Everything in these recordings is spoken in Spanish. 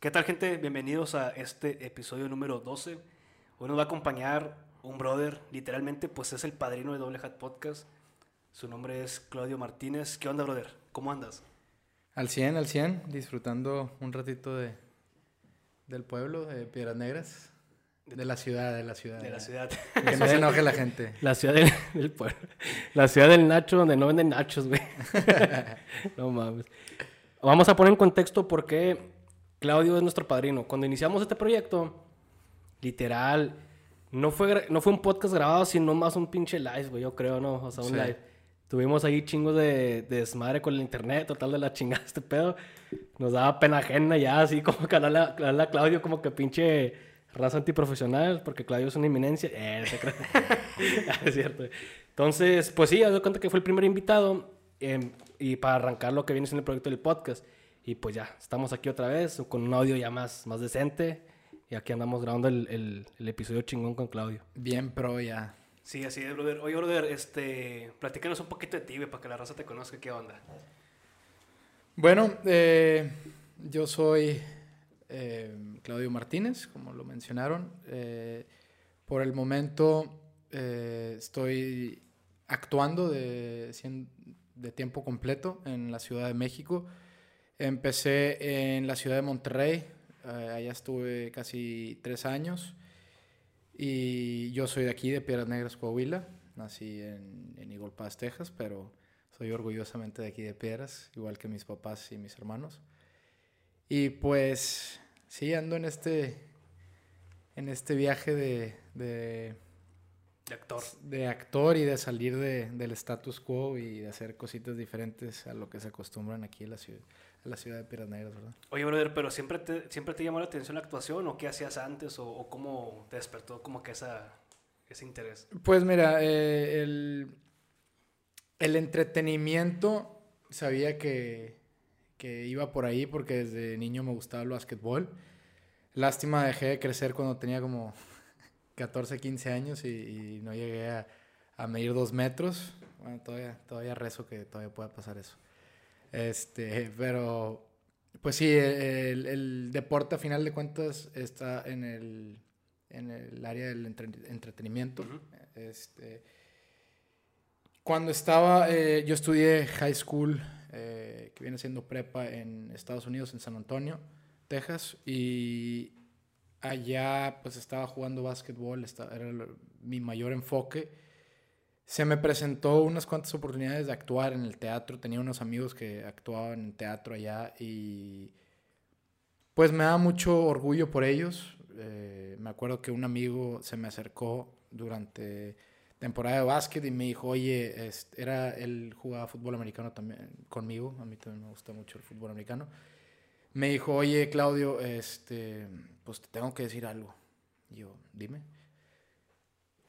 ¿Qué tal, gente? Bienvenidos a este episodio número 12. Hoy nos va a acompañar un brother, literalmente, pues es el padrino de Doble Hat Podcast. Su nombre es Claudio Martínez. ¿Qué onda, brother? ¿Cómo andas? Al 100, al 100, disfrutando un ratito de, del pueblo, de Piedras Negras. De la ciudad, de la ciudad. De la ciudad. Que no se enoje la gente. La ciudad del, del pueblo. La ciudad del Nacho, donde no venden nachos, güey. no mames. Vamos a poner en contexto por qué Claudio es nuestro padrino. Cuando iniciamos este proyecto, literal, no fue, no fue un podcast grabado, sino más un pinche live, güey, yo creo, ¿no? O sea, un Sí. live. Tuvimos ahí chingos de, de desmadre con el internet, total de la chingada este pedo. Nos daba pena ajena ya, así como que hablarle a, a Claudio como que pinche raza antiprofesional, porque Claudio es una inminencia. Eh, crea. es cierto. Entonces, pues sí, haz de cuenta que fue el primer invitado em, y para arrancar lo que viene siendo el proyecto del podcast. Y pues ya, estamos aquí otra vez con un audio ya más, más decente. Y aquí andamos grabando el, el- el episodio chingón con Claudio. Bien pro ya. Sí, así es, brother. Oye, brother, este, platícanos un poquito de ti, para que la raza te conozca. ¿Qué onda? Bueno, eh, yo soy eh, Claudio Martínez, como lo mencionaron. Eh, por el momento eh, estoy actuando de, de tiempo completo en la Ciudad de México. Empecé en la ciudad de Monterrey, eh, allá estuve casi tres años. Y yo soy de aquí, de Piedras Negras, Coahuila. Nací en, en Eagle Pass, Texas, pero soy orgullosamente de aquí de Piedras, igual que mis papás y mis hermanos. Y pues sí, ando en este, en este viaje de, de, De actor. de actor y de salir de- del status quo y de hacer cositas diferentes a lo que se acostumbran aquí en la ciudad, la ciudad de Piedras Negras, ¿verdad? Oye, brother, pero ¿siempre te, siempre te llamó la atención la actuación o qué hacías antes o, o cómo te despertó como que esa, ese interés? Pues mira, eh, el, el entretenimiento sabía que, que iba por ahí porque desde niño me gustaba el básquetbol. Lástima, dejé de crecer cuando tenía como 14, 15 años y, y no llegué a, a medir dos metros. Bueno, todavía, todavía rezo que todavía pueda pasar eso. Este, pero, pues sí, el, el deporte a final de cuentas está en el, en el área del entre- entretenimiento. Ujú. Este, cuando estaba, eh, yo estudié high school, eh, que viene siendo prepa en Estados Unidos, en San Antonio, Texas, y allá pues estaba jugando básquetbol, esta- era mi mayor enfoque. Se me presentó unas cuantas oportunidades de actuar en el teatro, tenía unos amigos que actuaban en teatro allá y pues me da mucho orgullo por ellos. Eh, me acuerdo que un amigo se me acercó durante temporada de básquet y me dijo, oye, era, él jugaba fútbol americano también conmigo, a mí también me gusta mucho el fútbol americano. Me dijo, oye, Claudio, este, pues te tengo que decir algo. Y yo, dime.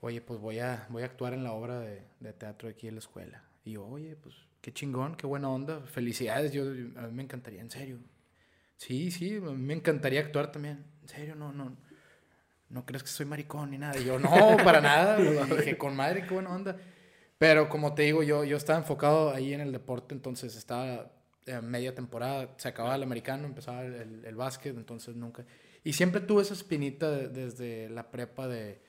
Oye, pues voy a, voy a actuar en la obra de, de teatro aquí en la escuela. Y yo, oye, pues qué chingón, qué buena onda, felicidades, yo, a mí me encantaría, en serio. Sí, sí, a mí me encantaría actuar también. En serio, no, no, no crees que soy maricón ni nada. Y yo, no, para nada. Dije, con madre, qué buena onda. Pero como te digo, yo, yo estaba enfocado ahí en el deporte, entonces estaba en media temporada, se acababa el americano, empezaba el, el, el básquet, entonces nunca... Y siempre tuve esa espinita de- desde la prepa de,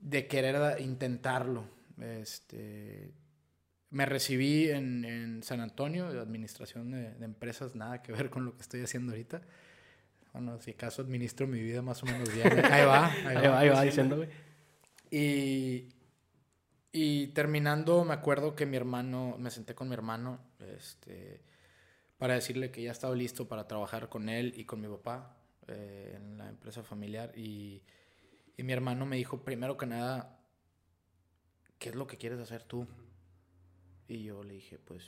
de querer intentarlo. Este, me recibí en, en San Antonio, de administración de, de empresas, nada que ver con lo que estoy haciendo ahorita. Bueno, si acaso administro mi vida más o menos bien. Ahí va, ahí Ahí va, ahí va güey. y, y terminando, me acuerdo que mi hermano, me senté con mi hermano este, para decirle que ya estaba listo para trabajar con él y con mi papá eh, en la empresa familiar. Y, y mi hermano me dijo, primero que nada, ¿qué es lo que quieres hacer tú? Y yo le dije, pues,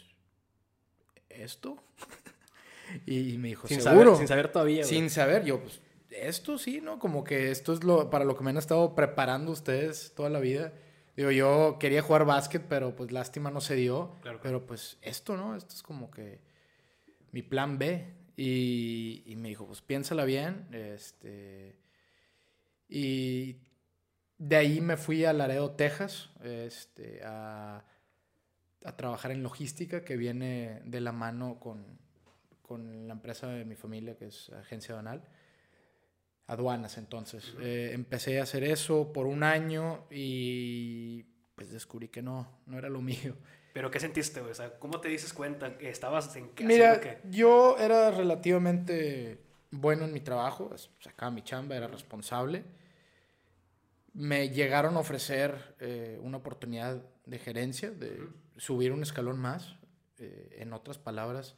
¿esto? y me dijo, Sin ¿seguro? saber, sin saber todavía, güey. Sin saber, yo, pues, esto sí, ¿no? Como que esto es lo para lo que me han estado preparando ustedes toda la vida. Digo, yo quería jugar básquet, pero pues lástima no se dio. Claro. Pero pues esto, ¿no? Esto es como que mi plan B. Y, y me dijo, pues piénsala bien. Este, y de ahí me fui a Laredo, Texas, este, a, a trabajar en logística, que viene de la mano con, con la empresa de mi familia, que es Agencia Aduanal. Aduanas, entonces. Eh, empecé a hacer eso por un año y pues descubrí que no, no era lo mío. ¿Pero qué sentiste, güey? O sea, ¿cómo te dices cuenta? que ¿Estabas en qué? Mira, qué? yo era relativamente bueno en mi trabajo, sacaba mi chamba, era responsable. Me llegaron a ofrecer eh, una oportunidad de gerencia, de subir un escalón más. eh, en otras palabras,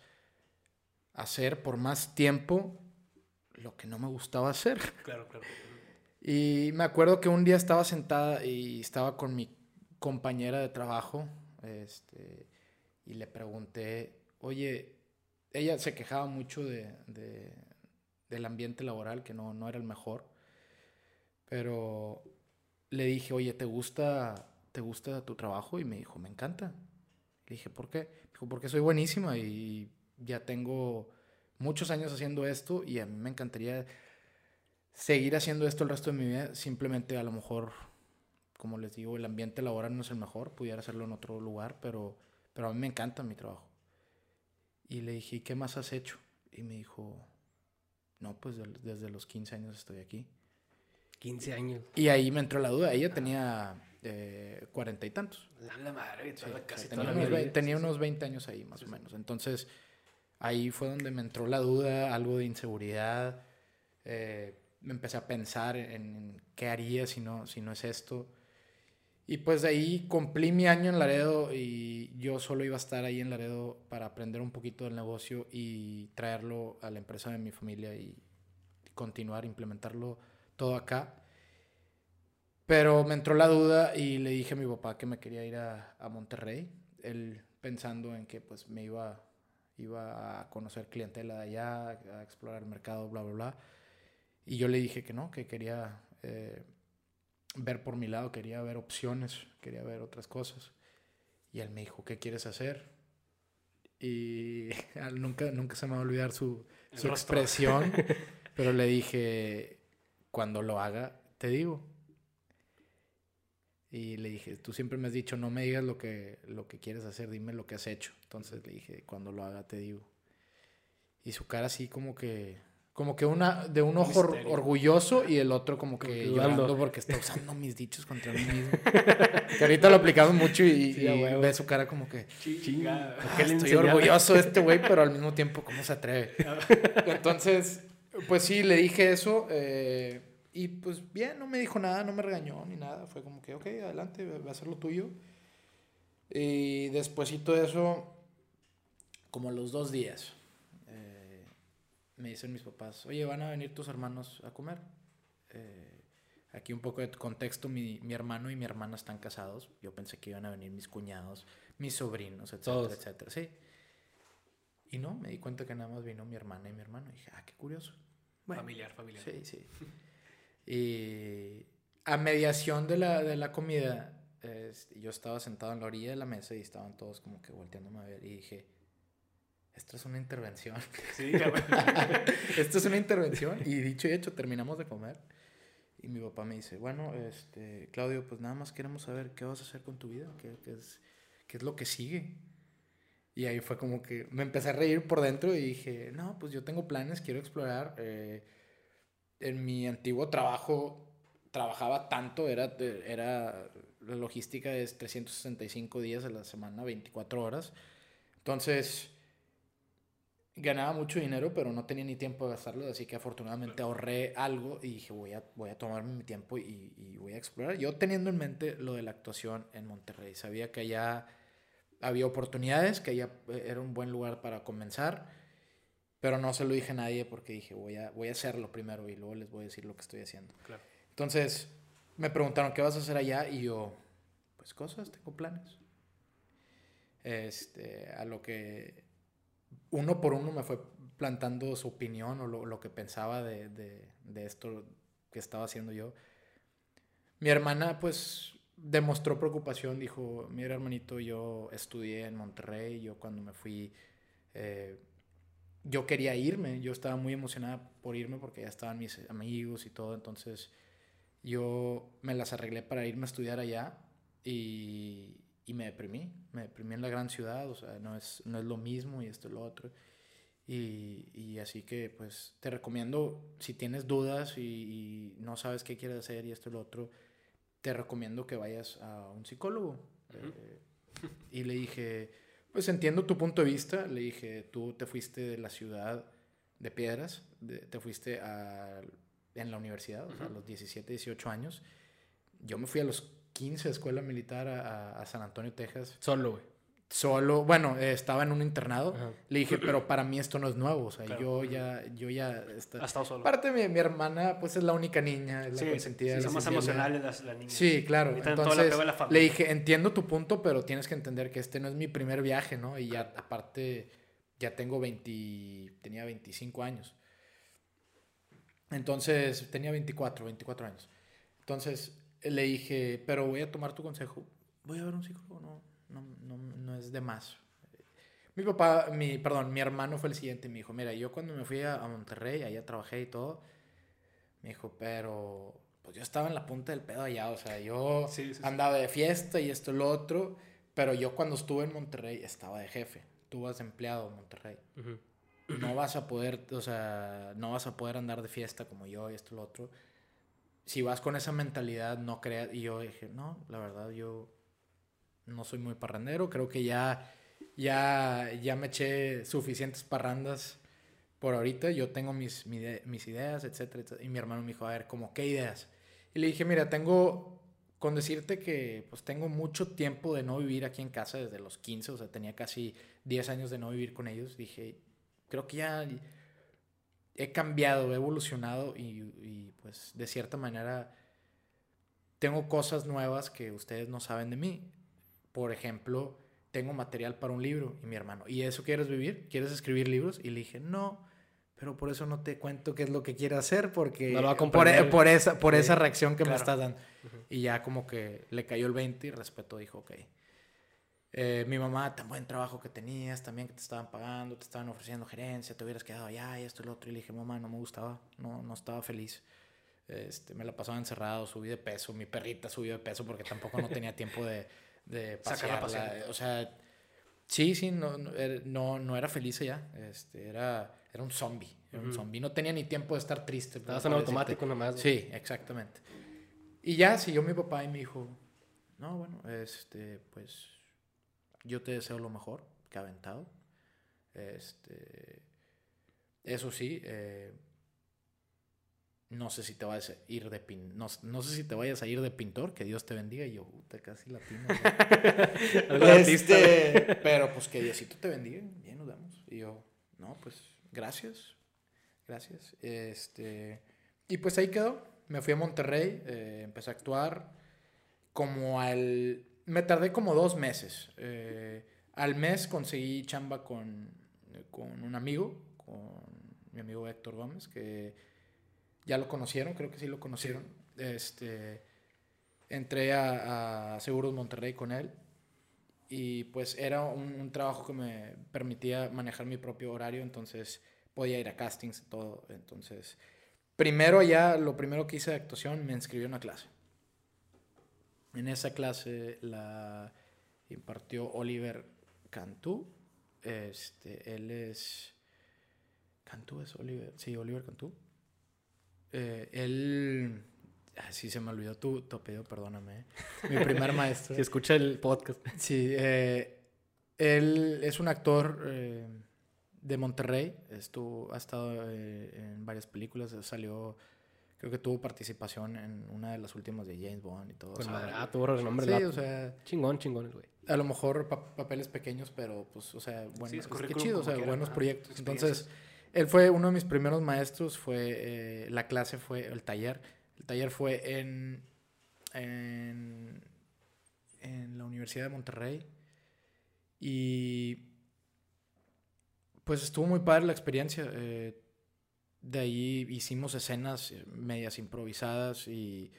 hacer por más tiempo lo que no me gustaba hacer. Claro, claro. Y me acuerdo que un día estaba sentada y estaba con mi compañera de trabajo este, y le pregunté, oye, ella se quejaba mucho de, de- del ambiente laboral, que no, no era el mejor, pero le dije, oye, ¿te gusta, ¿te gusta tu trabajo? Y me dijo, me encanta. Le dije, ¿por qué? Dijo, porque soy buenísima y ya tengo muchos años haciendo esto y a mí me encantaría seguir haciendo esto el resto de mi vida. Simplemente a lo mejor, como les digo, el ambiente laboral no es el mejor, pudiera hacerlo en otro lugar, pero, pero a mí me encanta mi trabajo. Y le dije, "¿Y ¿qué más has hecho? Y me dijo, no, pues desde los 15 años estoy aquí. 15 años. Y ahí me entró la duda. Ella tenía eh, cuarenta y tantos. La, la madre, Sí, casi tenía, unos, vida. tenía unos 20 años ahí, más o menos. Entonces, ahí fue donde me entró la duda, algo de inseguridad. eh, me empecé a pensar en, en qué haría si no, si no es esto. Y pues de ahí cumplí mi año en Laredo y yo solo iba a estar ahí en Laredo para aprender un poquito del negocio y traerlo a la empresa de mi familia y continuar, implementarlo todo acá. Pero me entró la duda y le dije a mi papá que me quería ir a, a Monterrey. Él pensando en que pues me iba, iba a conocer clientela de allá, a explorar el mercado, bla, bla, bla. Y yo le dije que no, que quería eh, ver por mi lado, quería ver opciones, quería ver otras cosas. Y él me dijo, ¿qué quieres hacer? Y nunca, nunca se me va a olvidar su, su expresión, pero le dije, cuando lo haga, te digo. Y le dije, tú siempre me has dicho, no me digas lo que, lo que quieres hacer, dime lo que has hecho. Entonces le dije, cuando lo haga, te digo. Y su cara así como que, como que una, de un ojo misterio. orgulloso y el otro como que, que llorando dudando. porque está usando mis dichos contra mí mismo. que ahorita lo aplicamos mucho y, Sí, a y ve su cara como que, Chinga. "Ah, ¿Qué le estoy enseñaron?" orgulloso de este güey, pero al mismo tiempo, ¿cómo se atreve? Entonces, pues sí, le dije eso. eh, y pues bien, no me dijo nada, no me regañó ni nada. Fue como que, ok, adelante, ve a hacer lo tuyo. Y despuésito de eso, como a los dos días, eh, me dicen mis papás, oye, van a venir tus hermanos a comer. Eh, aquí un poco de contexto, mi, mi hermano y mi hermana están casados. Yo pensé que iban a venir mis cuñados, mis sobrinos, etcétera, Todos. etcétera. Sí. Y no, me di cuenta que nada más vino mi hermana y mi hermano. Y dije, ah, qué curioso. Bueno, Familiar, familiar. Sí, sí. Y a mediación de la, de la comida, yo estaba sentado en la orilla de la mesa y estaban todos como que volteándome a ver y dije, esto es una intervención. Sí, esto es una intervención. Y dicho y hecho, terminamos de comer. Y mi papá me dice, bueno, este, Claudio, pues nada más queremos saber qué vas a hacer con tu vida, qué, qué es, qué es lo que sigue. Y ahí fue como que me empecé a reír por dentro y dije, no, pues yo tengo planes, quiero explorar. eh, en mi antiguo trabajo trabajaba tanto, era, era la logística de 365 días a la semana, 24 horas. Entonces, ganaba mucho dinero, pero no tenía ni tiempo de gastarlo, así que afortunadamente ahorré algo y dije, voy a, voy a tomarme mi tiempo y, y voy a explorar. Yo teniendo en mente lo de la actuación en Monterrey, sabía que allá había oportunidades, que allá eh, era un buen lugar para comenzar, pero no se lo dije a nadie porque dije, voy a, voy a hacerlo primero y luego les voy a decir lo que estoy haciendo. Claro. Entonces, me preguntaron, ¿qué vas a hacer allá? Y yo, pues cosas, tengo planes. Este, a lo que uno por uno me fue plantando su opinión o lo, lo que pensaba de, de, de esto que estaba haciendo yo. Mi hermana, pues, demostró preocupación. Dijo, mira, hermanito, yo estudié en Monterrey. Yo cuando me fui, eh, yo quería irme. Yo estaba muy emocionada por irme porque ya estaban mis amigos y todo. Entonces, yo me las arreglé para irme a estudiar allá y, y me deprimí. Me deprimí en la gran ciudad. O sea, no es, no es lo mismo y esto y lo otro. Y, y así que, pues, te recomiendo, si tienes dudas y, y no sabes qué quieres hacer y esto y lo otro, te recomiendo que vayas a un psicólogo. Eh, y le dije, pues entiendo tu punto de vista. Le dije, tú te fuiste de la ciudad de Piedras, de- te fuiste a, en la universidad, o sea, a los 17, 18 años. Yo me fui a los 15 de escuela militar a, a- a San Antonio, Texas. Solo, güey. Solo, bueno, estaba en un internado. Ajá. Le dije, pero para mí esto no es nuevo. O sea, Claro. yo ya, yo ya... está- Ha estado solo. Aparte, mi, mi hermana, pues es la única niña, es la Sí, consentida. sí, la son más emocionales las, las niñas. Sí, claro. Entonces, de la le dije, entiendo tu punto, pero tienes que entender que este no es mi primer viaje, ¿no? Y ya, aparte, ya tengo 20, tenía 25 años. Entonces, tenía 24, 24 años. Entonces, le dije, pero voy a tomar tu consejo. Voy a ver un psicólogo, no, no, no, no es de más. Mi papá, mi, perdón, mi hermano fue el siguiente. Me dijo, mira, yo cuando me fui a, a Monterrey, allá trabajé y todo, me dijo, pero pues yo estaba en la punta del pedo allá, o sea, yo Sí, sí, sí. andaba de fiesta y esto y lo otro, pero yo cuando estuve en Monterrey estaba de jefe. Tú vas de empleado en Monterrey. No vas a poder, o sea, no vas a poder andar de fiesta como yo y esto y lo otro. Si vas con esa mentalidad, no creas. Y yo dije, no, la verdad, yo no soy muy parrandero. Creo que ya, ya, ya me eché suficientes parrandas por ahorita. Yo tengo mis, mis ideas, etcétera. Y mi hermano me dijo, a ver, ¿cómo qué ideas? Y le dije, mira, tengo, con decirte que pues tengo mucho tiempo de no vivir aquí en casa desde los 15, o sea, tenía casi 10 años de no vivir con ellos. Dije, creo que ya he cambiado, he evolucionado y, y, pues de cierta manera tengo cosas nuevas que ustedes no saben de mí. Por ejemplo, tengo material para un libro y mi hermano, ¿y eso quieres vivir? ¿Quieres escribir libros? Y le dije, no, pero por eso no te cuento qué es lo que quiero hacer porque No lo por, por esa, por Sí, esa reacción que me claro. estás dando. Y ya como que le cayó el 20 y respeto dijo, ok. Eh, mi mamá, tan buen trabajo que tenías, también que te estaban pagando, te estaban ofreciendo gerencia, te hubieras quedado allá y esto y lo otro. Y le dije, mamá, no me gustaba, no, no estaba feliz. Este, me la pasaba encerrado, subí de peso, mi perrita subió de peso porque tampoco no tenía tiempo de, de Sacarla a pasearla. pasear. O sea, sí, sí, no, no, era- no, era feliz ella. Este, era, era un zombie, era un Ujú. zombie. No tenía ni tiempo de estar triste. Estabas en automático nomás. Sí, exactamente. Y ya siguió mi papá y me dijo, no, bueno, este, pues yo te deseo lo mejor, que aventado. Este, eso sí, eh, no sé si te vayas a ir de pin, no, no sé si te vayas a ir de pintor, que Dios te bendiga. Y yo, puta, casi latino. Este, pero pues que Diosito te bendiga, bien nos vemos. Y yo, no, pues gracias, gracias. Este, y pues ahí quedó. Me fui a Monterrey, eh, empecé a actuar. Como al. Me tardé como dos meses. Eh, al mes conseguí chamba con, con un amigo, con mi amigo Héctor Gómez, que ya lo conocieron, creo que sí lo conocieron. Este, entré a, Seguros Monterrey con él y pues era un, trabajo que me permitía manejar mi propio horario, entonces podía ir a castings todo. Entonces, primero ya, lo primero que hice de actuación, me inscribí en una clase. En esa clase la impartió Oliver Cantú. Este, él es... ¿Cantú es Oliver? Sí, Oliver Cantú. Eh, él... ah, sí, se me olvidó tu, tu apellido, perdóname. eh. Mi primer maestro. Si escucha el podcast. Sí, eh, él es un actor eh, de Monterrey. Estuvo, ha estado en varias películas. Salió, creo que tuvo participación en una de las últimas de James Bond y todo. o sea. Ah, tuvo renombre. sí, o sea, Chingón, chingón el güey. a lo mejor pa- papeles pequeños, pero pues, o sea, bueno, Sí, es es que chido, o sea, buenos proyectos. Entonces, él fue uno de mis primeros maestros, fue, eh, la clase fue el taller. El taller fue en, en, en la Universidad de Monterrey. Y pues estuvo muy padre la experiencia. eh, de ahí hicimos escenas eh, medias improvisadas y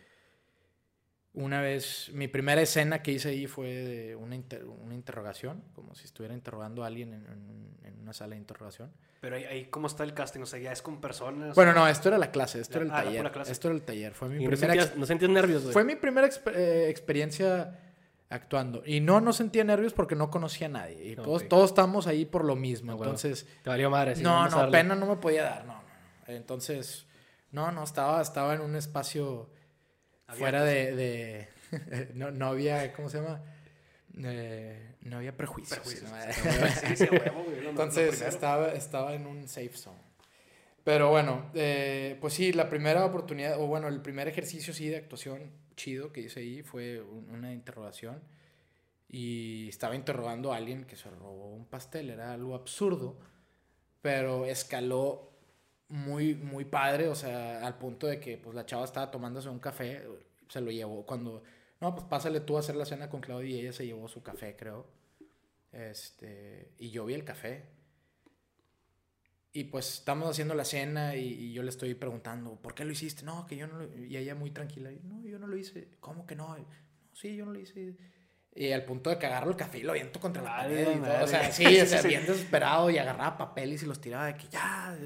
una vez, mi primera escena que hice ahí fue de una, inter- una interrogación, como si estuviera interrogando a alguien en, en- en una sala de interrogación. Pero ahí, ahí, ¿cómo está el casting? O sea, ya es con personas. Bueno, no, esto era la clase, esto La- era el ah, la taller. pura clase. Esto era el taller. Fue mi Y no primera, sentías, no sentías nervios, güey. fue mi primera exp- eh, experiencia actuando. Y no, no sentía nervios porque no conocía a nadie. Y todos, Ok. todos estábamos ahí por lo mismo. Ah, huevo. Entonces, Te valió madre. sí, no, no, darle. pena no me podía dar, no, no, no. Entonces, no, no, estaba, estaba en un espacio fuera de, de- no, no había, ¿cómo se llama? Eh, no había prejuicios. Entonces estaba, estaba en un safe zone. Pero bueno, eh, pues sí, la primera oportunidad, o bueno, el primer ejercicio sí de actuación chido que hice ahí fue un- una interrogación. Y estaba interrogando a alguien que se robó un pastel, era algo absurdo, pero escaló muy, muy padre, o sea, al punto de que pues la chava estaba tomándose un café, se lo llevó cuando, no, pues pásale tú a hacer la cena con Claudia y ella se llevó su café, creo. Este, y yo vi el café. Y pues estamos haciendo la cena y, y yo le estoy preguntando, ¿por qué lo hiciste? No, que yo no lo... Y ella muy tranquila, no, yo no lo hice. ¿Cómo que no? No, sí, yo no lo hice. Y al punto de que agarro el café y lo aviento contra la pared. y todo. O sea, sí, o sea, bien desesperado y agarraba papeles y los tiraba de que ya...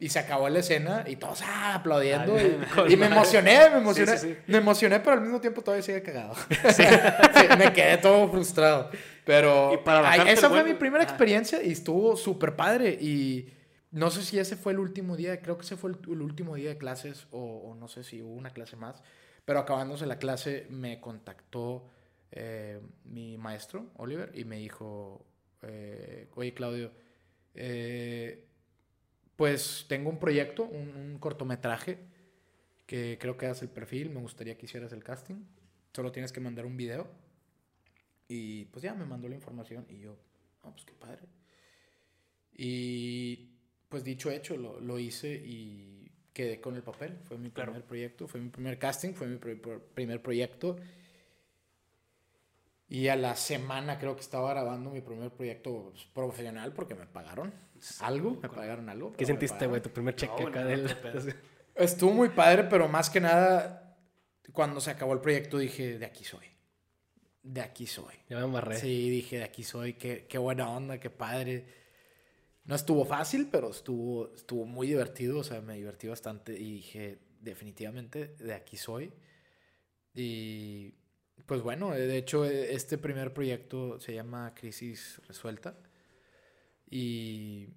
Y se acabó la escena y todos ah, aplaudiendo. Ay, y, y me emocioné, me emocioné. Sí, sí, sí. Me emocioné, pero al mismo tiempo todavía sigue cagado. Me quedé todo frustrado. Pero para ay, esa fue mi primera Ah. experiencia y estuvo súper padre. Y no sé si ese fue el último día, creo que ese fue el, el último día de clases o, o no sé si hubo una clase más. Pero acabándose la clase me contactó eh, mi maestro, Oliver, y me dijo, eh, oye Claudio, eh, pues tengo un proyecto, un, un cortometraje que creo que hagas el perfil, me gustaría que hicieras el casting. Solo tienes que mandar un video. Y pues ya me mandó la información y yo, oh, pues qué padre. Y pues dicho hecho, lo, lo hice y quedé con el papel. Fue mi Claro. primer proyecto, fue mi primer casting, fue mi primer proyecto. Y a la semana creo que estaba grabando mi primer proyecto profesional porque me pagaron algo, me pagaron algo. ¿Qué sentiste, güey? Tu primer cheque No, acá no, del... Estuvo muy padre, pero más que nada, cuando se acabó el proyecto dije, de aquí soy. De aquí soy. Ya me amarré. Sí, dije, de aquí soy, qué, qué buena onda, qué padre. No estuvo fácil, pero estuvo, estuvo muy divertido, o sea, me divertí bastante y dije, definitivamente, de aquí soy. Y pues bueno, eh, de hecho, eh, este primer proyecto se llama Crisis Resuelta y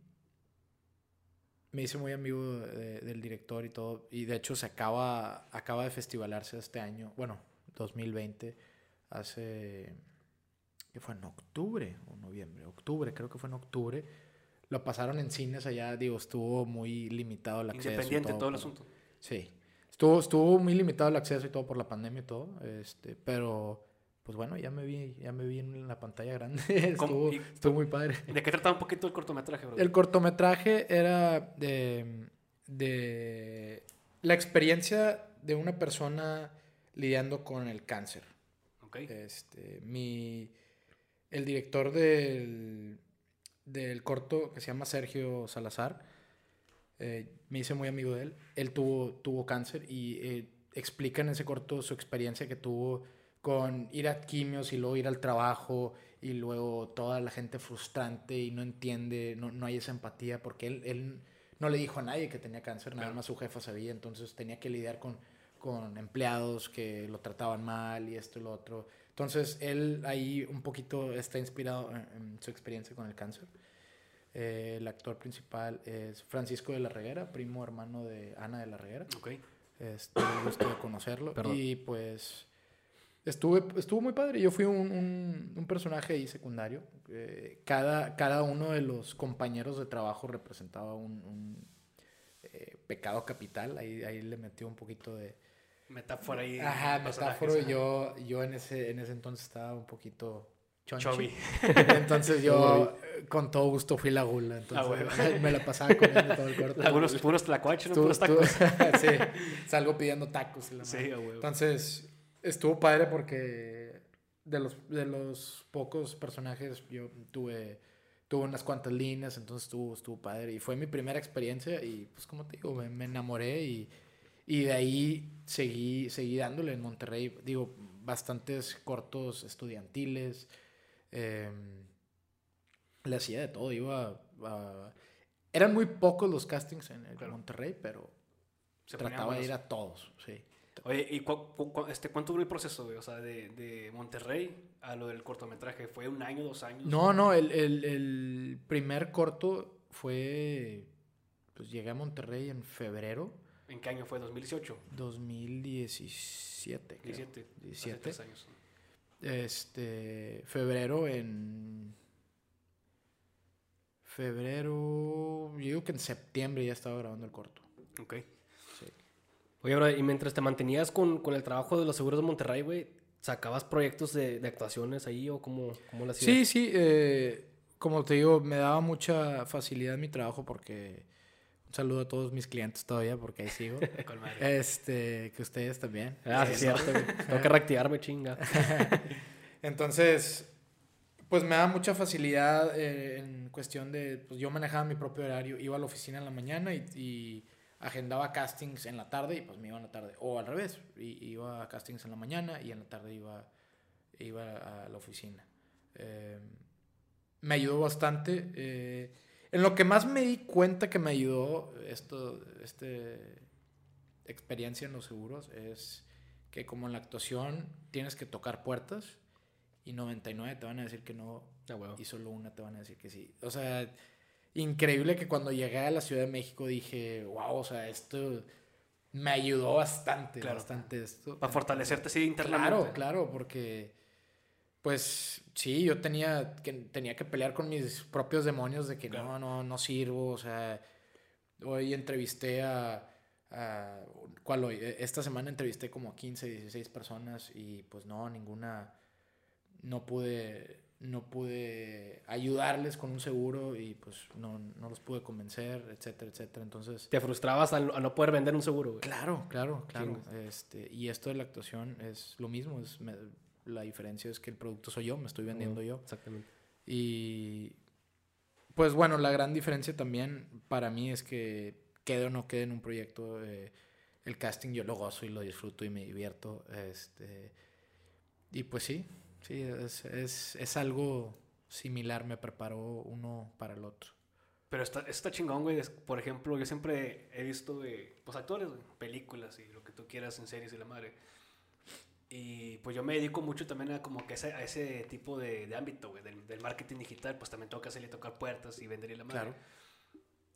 me hice muy amigo de- del director y todo. Y de hecho se acaba, acaba de festivalarse este año, bueno, 2020, hace, que fue en octubre o noviembre, octubre, creo que fue en octubre. Lo pasaron en cines allá, digo, estuvo muy limitado el acceso. Independiente todo el por- asunto. Sí. Estuvo, estuvo muy limitado el acceso y todo por la pandemia y todo. Este, pero, pues bueno, ya me vi, ya me vi en la pantalla grande. Estuvo, Y- estuvo muy padre. ¿De qué trataba un poquito el cortometraje, bro? El cortometraje era de, de la experiencia de una persona lidiando con el cáncer. Este, mi, el director del, del corto, que se llama Sergio Salazar, eh, me hice muy amigo de él. Él tuvo, tuvo cáncer y eh, explica en ese corto su experiencia que tuvo con ir a quimios y luego ir al trabajo y luego toda la gente frustrante y no entiende, no, no hay esa empatía porque él, él no le dijo a nadie que tenía cáncer, nada Claro. más su jefa sabía, entonces tenía que lidiar con, con empleados que lo trataban mal y esto y lo otro. Entonces él ahí un poquito está inspirado en, en su experiencia con el cáncer. Eh, el actor principal es Francisco de la Reguera, primo hermano de Ana de la Reguera. Ok. Este, me gusto de conocerlo. Perdón. Y pues estuve, estuvo muy padre. Yo fui un, un- un personaje ahí secundario. Eh, cada, cada uno de los compañeros de trabajo representaba un, un, eh, pecado capital. Ahí, ahí le metió un poquito de... Metáfora ahí. Ajá, ajá. Yo, yo en, ese, en ese entonces estaba un poquito... chonchi. Chubby. Entonces yo con todo gusto fui la gula. Entonces huevo. me la pasaba comiendo todo el corto. Algunos puros tlacuaches, ¿no? Puros tacos. sí, salgo pidiendo tacos. y la Sí, madre. a huevo. Entonces, estuvo padre porque de los, de los pocos personajes yo tuve, tuve unas cuantas líneas, entonces estuvo, estuvo padre. Y fue mi primera experiencia y pues como te digo, me, me enamoré y, y de ahí seguí, seguí dándole en Monterrey. Digo, bastantes cortos estudiantiles. eh, le hacía de todo, iba a... Eran muy pocos los castings en, Claro. Monterrey, pero Se trataba de ir a todos, sí. Oye, ¿y cu- cu- este, cuánto duró el proceso, güey? O sea, de, de Monterrey a lo del cortometraje. ¿Fue un año, dos años? No, no, el, el- el primer corto fue, pues llegué a Monterrey en febrero ¿En qué año fue? ¿2018? 2017. creo. 17. Hace 17. tres años. Este, febrero en... Febrero, yo digo que en septiembre ya estaba grabando el corto. Ok. Sí. Oye, bro, y mientras te mantenías con, con el trabajo de los seguros de Monterrey, güey, ¿sacabas proyectos de, de actuaciones ahí o cómo, cómo lo hacías? Sí, sí, eh, como te digo, me daba mucha facilidad en mi trabajo porque un saludo a todos mis clientes todavía porque ahí sigo. Este, que ustedes también. Ah, sí, es cierto. Tengo que reactivarme, chinga. Entonces, pues me da mucha facilidad eh, en cuestión de, pues yo manejaba mi propio horario, iba a la oficina en la mañana y, y agendaba castings en la tarde y pues me iba en la tarde. O al revés, i- iba a castings en la mañana y en la tarde iba, iba a la oficina. Eh, me ayudó bastante. eh, en lo que más me di cuenta que me ayudó esto, este experiencia en los seguros es que como en la actuación tienes que tocar puertas y 99 te van a decir que no Ah, huevo. y solo una te van a decir que sí. O sea, increíble que cuando llegué a la Ciudad de México dije, wow, o sea, esto me ayudó bastante, Claro. bastante esto. Para fortalecerte así internamente. Claro, claro, porque pues sí, yo tenía que, tenía que pelear con mis propios demonios de que Claro. no, no, no sirvo, o sea, hoy entrevisté a, a- ¿cuál hoy? E- Esta semana entrevisté como a 15, 16 personas y pues no, ninguna, no pude, no pude ayudarles con un seguro y pues no, no los pude convencer, etcétera, etcétera, entonces... Te frustrabas al, al no poder vender un seguro, güey. Claro, claro, claro. Este, y esto de la actuación es lo mismo. Es, me- la diferencia es que el producto soy yo, me estoy vendiendo yo. Exactamente. Y pues bueno, la gran diferencia también para mí es que quede o no quede en un proyecto, eh, el casting yo lo gozo y lo disfruto y me divierto. Este, y pues sí, sí, es, es, es algo similar, me preparó uno para el otro. Pero está, está chingón, güey. Por ejemplo, yo siempre he visto, güey, pues actores, güey, películas y lo que tú quieras en series y la madre. Y pues yo me dedico mucho también a como que ese, a ese tipo de, de ámbito, güey, del, del marketing digital. Pues también toca hacerle tocar puertas y vender y la madre. Claro.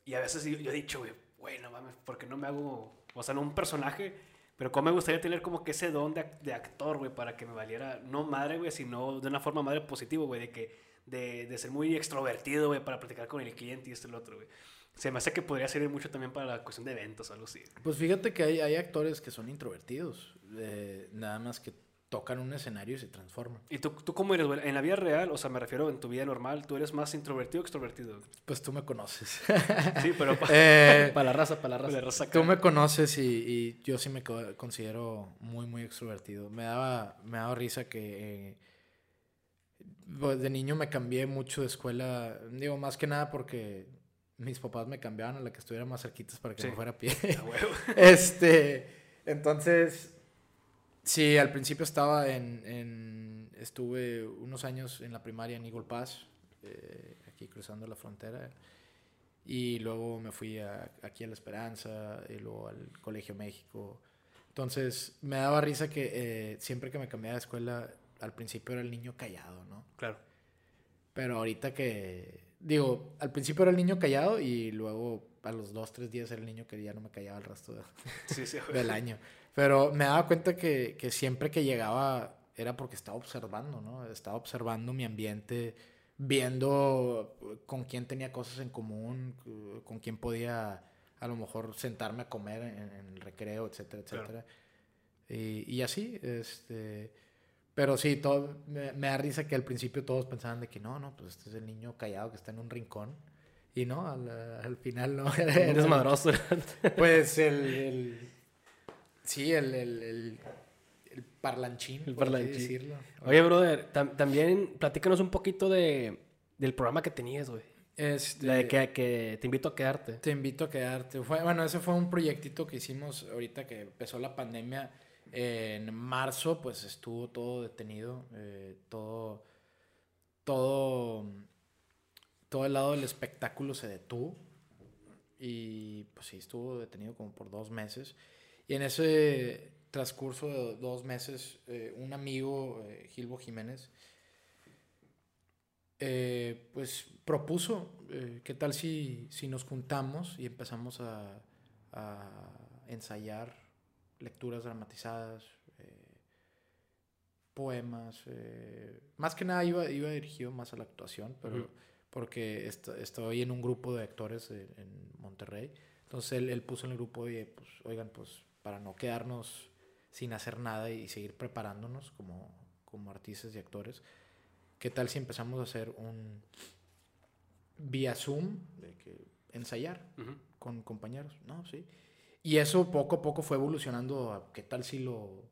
Y a veces yo, yo he dicho, güey, güey, no mames, ¿por qué no me hago, o sea, no un personaje? Pero cómo me gustaría tener como que ese don de, de actor, güey, para que me valiera, no madre, güey, sino de una forma madre positiva, güey, de que, de, de ser muy extrovertido, güey, para platicar con el cliente y esto y lo otro, güey. Se me hace que podría servir mucho también para la cuestión de eventos o algo así. Pues fíjate que hay, hay actores que son introvertidos, eh, nada más que tocan un escenario y se transforman. ¿Y tú, tú cómo eres, güey? En la vida real, o sea, me refiero en tu vida normal, ¿tú eres más introvertido o extrovertido? Pues tú me conoces. Sí, pero pa- Eh, Para la raza, para la la raza. tú me conoces y, y yo sí me co- considero muy, muy extrovertido. Me daba, me daba risa que eh, pues, de niño me cambié mucho de escuela. Digo, más que nada porque mis papás me cambiaban a la que estuviera más cerquitas para que Sí. no fuera a pie. Este, entonces, sí, al principio estaba en, en- estuve unos años en la primaria en Eagle Pass, eh, aquí cruzando la frontera, y luego me fui a- aquí a La Esperanza, y luego al Colegio México. Entonces, me daba risa que eh, siempre que me cambiaba de escuela, al principio era el niño callado, ¿no? Claro. Pero ahorita que, digo, al principio era el niño callado y luego a los dos, tres días era el niño que ya no me callaba el resto de- Sí, sí, del año. Pero me daba cuenta que, que siempre que llegaba era porque estaba observando, ¿no? Estaba observando mi ambiente, viendo con quién tenía cosas en común, con quién podía a lo mejor sentarme a comer en, en el recreo, etcétera, Claro. etcétera. Y, y así, este... Pero sí, todo, me, me da risa que al principio todos pensaban de que no, no, pues este es el niño callado que está en un rincón. Y no, al, al final no. Un desmadroso. pues el, el- sí, el, el, el, el parlanchín. El por así parlanchín. decirlo. Oye, brother, tam- también platícanos un poquito de, del programa que tenías, güey. Este, La de que, que te invito a quedarte. Te invito a quedarte. Fue, bueno, ese fue un proyectito que hicimos ahorita que empezó la pandemia. Eh, en marzo, pues estuvo todo detenido. eh, todo, todo, todo el lado del espectáculo se detuvo. Y pues sí, estuvo detenido como por dos meses. Y en ese, transcurso de dos meses, eh, un amigo, eh, Gilbo Jiménez, eh, pues propuso, ¿qué tal si, si nos juntamos y empezamos a, a ensayar lecturas dramatizadas, poemas? más que nada iba, iba dirigido más a la actuación, pero porque est- estoy en un grupo de actores en, en Monterrey. Entonces él, él puso en el grupo, oye, pues, oigan, pues para no quedarnos sin hacer nada y seguir preparándonos como, como artistas y actores, ¿qué tal si empezamos a hacer un vía Zoom de que ensayar con compañeros? No, sí. Y eso poco a poco fue evolucionando a qué tal si lo...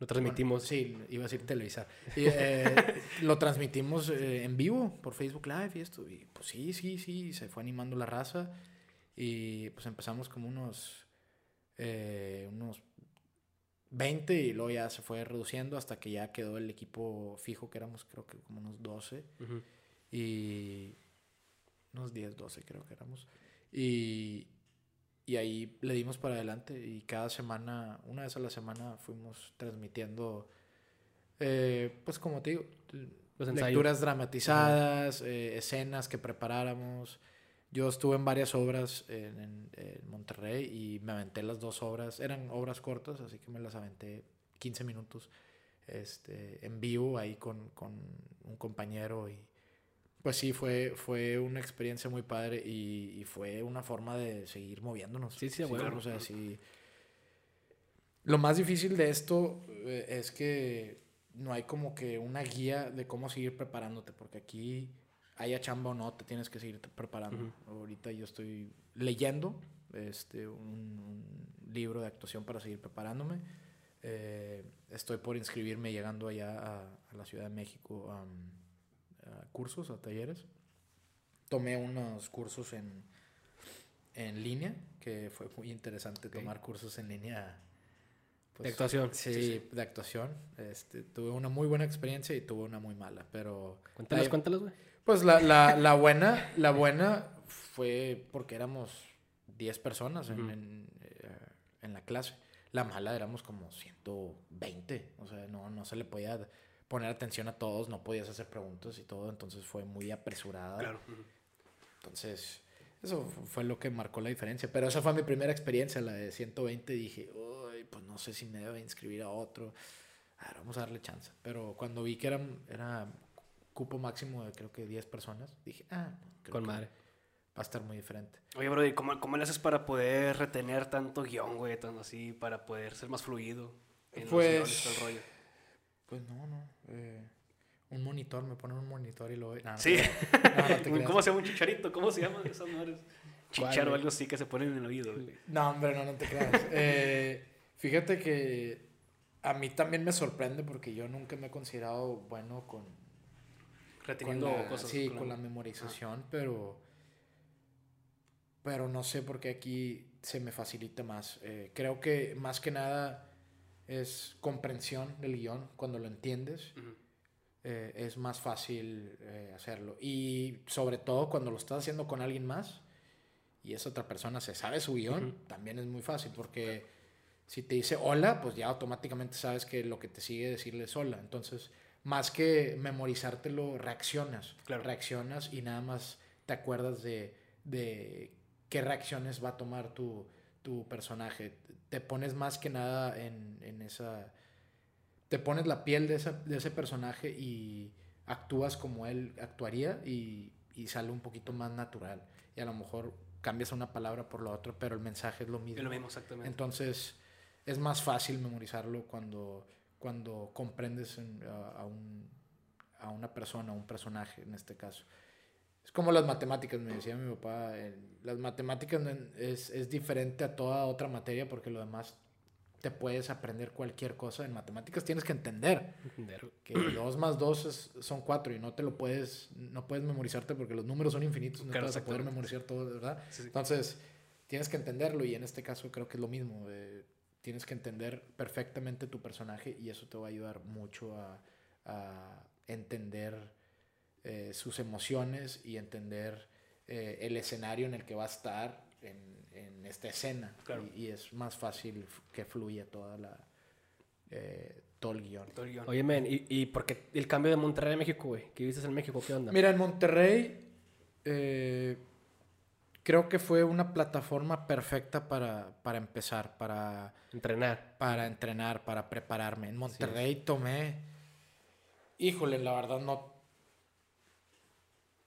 Lo transmitimos. Sí, iba a decir televisar. Y, eh, lo transmitimos eh, en vivo por Facebook Live y esto. Y pues sí, sí, sí, se fue animando la raza. Y pues empezamos como unos, eh, unos 20 y luego ya se fue reduciendo hasta que ya quedó el equipo fijo, que éramos creo que como unos 12 Ujú. y unos 10, 12 creo que éramos. Y, y ahí le dimos para adelante y cada semana, una vez a la semana fuimos transmitiendo, eh, pues como te digo, Los lecturas dramatizadas, eh, escenas que preparáramos. Yo estuve en varias obras en, en- en Monterrey y me aventé las dos obras. Eran obras cortas, así que me las aventé 15 minutos este, en vivo ahí con, con un compañero. Y pues sí, fue, fue una experiencia muy padre y, y fue una forma de seguir moviéndonos. Sí, sí, a huevo. O sea, sí. Lo más difícil de esto eh, es que no hay como que una guía de cómo seguir preparándote, porque aquí haya chamba o no, te tienes que seguir preparando. Ahorita yo estoy leyendo este, un, un libro de actuación para seguir preparándome. Eh, estoy por inscribirme llegando allá a, a la Ciudad de México a cursos, a talleres. Tomé unos cursos en, en línea, que fue muy interesante tomar cursos en línea. pues, De actuación. Sí, Sí, sí. de actuación. Este, tuve una muy buena experiencia y tuve una muy mala, pero... Cuéntalos, Ahí- cuéntalos, güey. Pues la, la, la buena, la buena fue porque éramos 10 personas en, eh, en la clase. La mala éramos como 120. O sea, no, no se le podía poner atención a todos, no podías hacer preguntas y todo. Entonces fue muy apresurada. Claro. Entonces, eso fu- fue lo que marcó la diferencia. Pero esa fue mi primera experiencia, la de 120. Dije, uy, pues no sé si me debo inscribir a otro. A ver, vamos a darle chance. Pero cuando vi que era, era cupo máximo de creo que 10 personas, dije, ah, creo Con que madre. va a estar muy diferente. Oye, bro, ¿y cómo, cómo le haces para poder retener tanto guion, güey? Tanto así, para poder ser más fluido en los Pues- el rollo. Pues no, no. eh, un monitor, me ponen un monitor y lo veo. Sí. No, no. ¿Cómo se llama un chicharito? ¿Cómo se llama esas madres? ¿Cuál, Chicharo o güey? algo así que se ponen en el oído, güey. No, hombre, no, no te creas. Eh, fíjate que a mí también me sorprende porque yo nunca me he considerado bueno con, con Reteniendo la, cosas. sí, con con la- la memorización, pero pero no sé por qué aquí se me facilita más. Eh, creo que más que nada es comprensión del guion cuando lo entiendes. Ujú. eh, es más fácil eh, hacerlo. Y sobre todo cuando lo estás haciendo con alguien más y esa otra persona se sabe su guion, Ujú. también es muy fácil porque si te dice hola, pues ya automáticamente sabes que lo que te sigue decirle es hola. Entonces, más que memorizártelo, reaccionas. Claro. Reaccionas y nada más te acuerdas de, de qué reacciones va a tomar tu, tu personaje. Te pones más que nada en, en esa te pones la piel de, esa- de ese personaje y actúas como él actuaría y, y sale un poquito más natural. Y a lo mejor cambias una palabra por la otra, pero el mensaje es lo mismo. Es lo mismo, exactamente. Entonces es más fácil memorizarlo cuando, cuando comprendes en- a, un- a una persona, a un personaje en este caso. Es como las matemáticas, me decía mi papá. las matemáticas es, es diferente a toda otra materia porque lo demás te puedes aprender cualquier cosa. En matemáticas tienes que entender Entender. que 2 más 2 son 4 y no te lo puedes, no puedes memorizarte porque los números son infinitos, no Claro, te vas a poder memorizar todo, ¿verdad? Sí, sí. Entonces, tienes que entenderlo y en este caso creo que es lo mismo. eh, tienes que entender perfectamente tu personaje y eso te va a ayudar mucho a, a entender eh, sus emociones y entender eh, el escenario en el que va a estar en, en esta escena. Claro. Y, y es más fácil que fluya toda la, eh, todo el guion. Todo el guion. Oye, men, ¿y, y por qué el cambio de Monterrey a México, güey? ¿Qué viste en México? ¿Qué onda? Mira, en Monterrey eh, creo que fue una plataforma perfecta para, para empezar, para, Entrenar. para entrenar, para prepararme. En Monterrey tomé, híjole, la verdad no...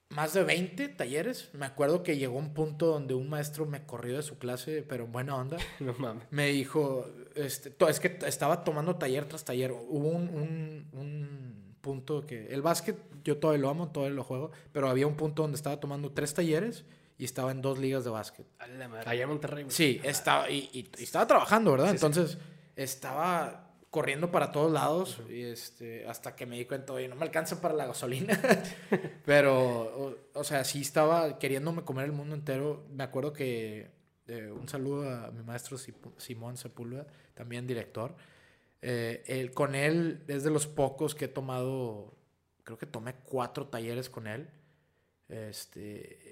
Más de 20 talleres. Me acuerdo que llegó un punto donde un maestro me corrió de su clase, pero en buena onda. No mames. Me dijo, este, es que estaba tomando taller tras taller. Hubo un, un- un punto que... El básquet yo todavía lo amo, todavía lo juego, pero había un punto donde estaba tomando tres talleres y estaba en dos ligas de básquet. Allá en Monterrey. Sí, estaba, y, y- y estaba trabajando, ¿verdad? Sí, sí. Entonces, estaba corriendo para todos lados y este, hasta que me di cuenta, oye, no me alcanza para la gasolina. Pero, o, o sea, sí estaba queriéndome comer el mundo entero. Me acuerdo que, eh, un saludo a mi maestro Simón Sepúlveda, también director. Eh, él- con él es de los pocos que he tomado, creo que tomé cuatro talleres con él. Este,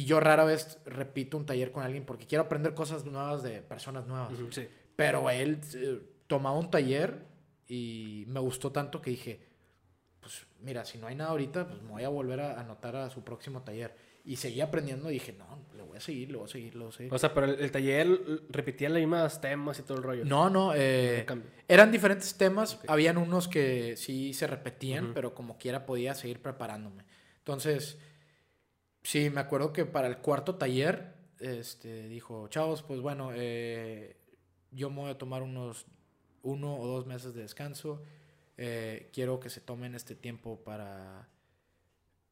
y yo rara vez repito un taller con alguien porque quiero aprender cosas nuevas de personas nuevas. Ujú, Sí. Pero él eh, tomaba un taller y me gustó tanto que dije, pues mira, si no hay nada ahorita, pues me voy a volver a anotar a su próximo taller. Y seguí aprendiendo y dije, no, le voy a seguir, le voy a seguir, le voy a seguir. O sea, pero el, el taller repetía los mismos temas y todo el rollo. No, no, eh, eran diferentes temas. Ok. Habían unos que sí se repetían, Ujú. pero como quiera podía seguir preparándome. Entonces, sí, me acuerdo que para el cuarto taller, este, dijo, chavos, pues bueno, eh, yo me voy a tomar unos uno o dos meses de descanso. Eh, quiero que se tomen este tiempo para,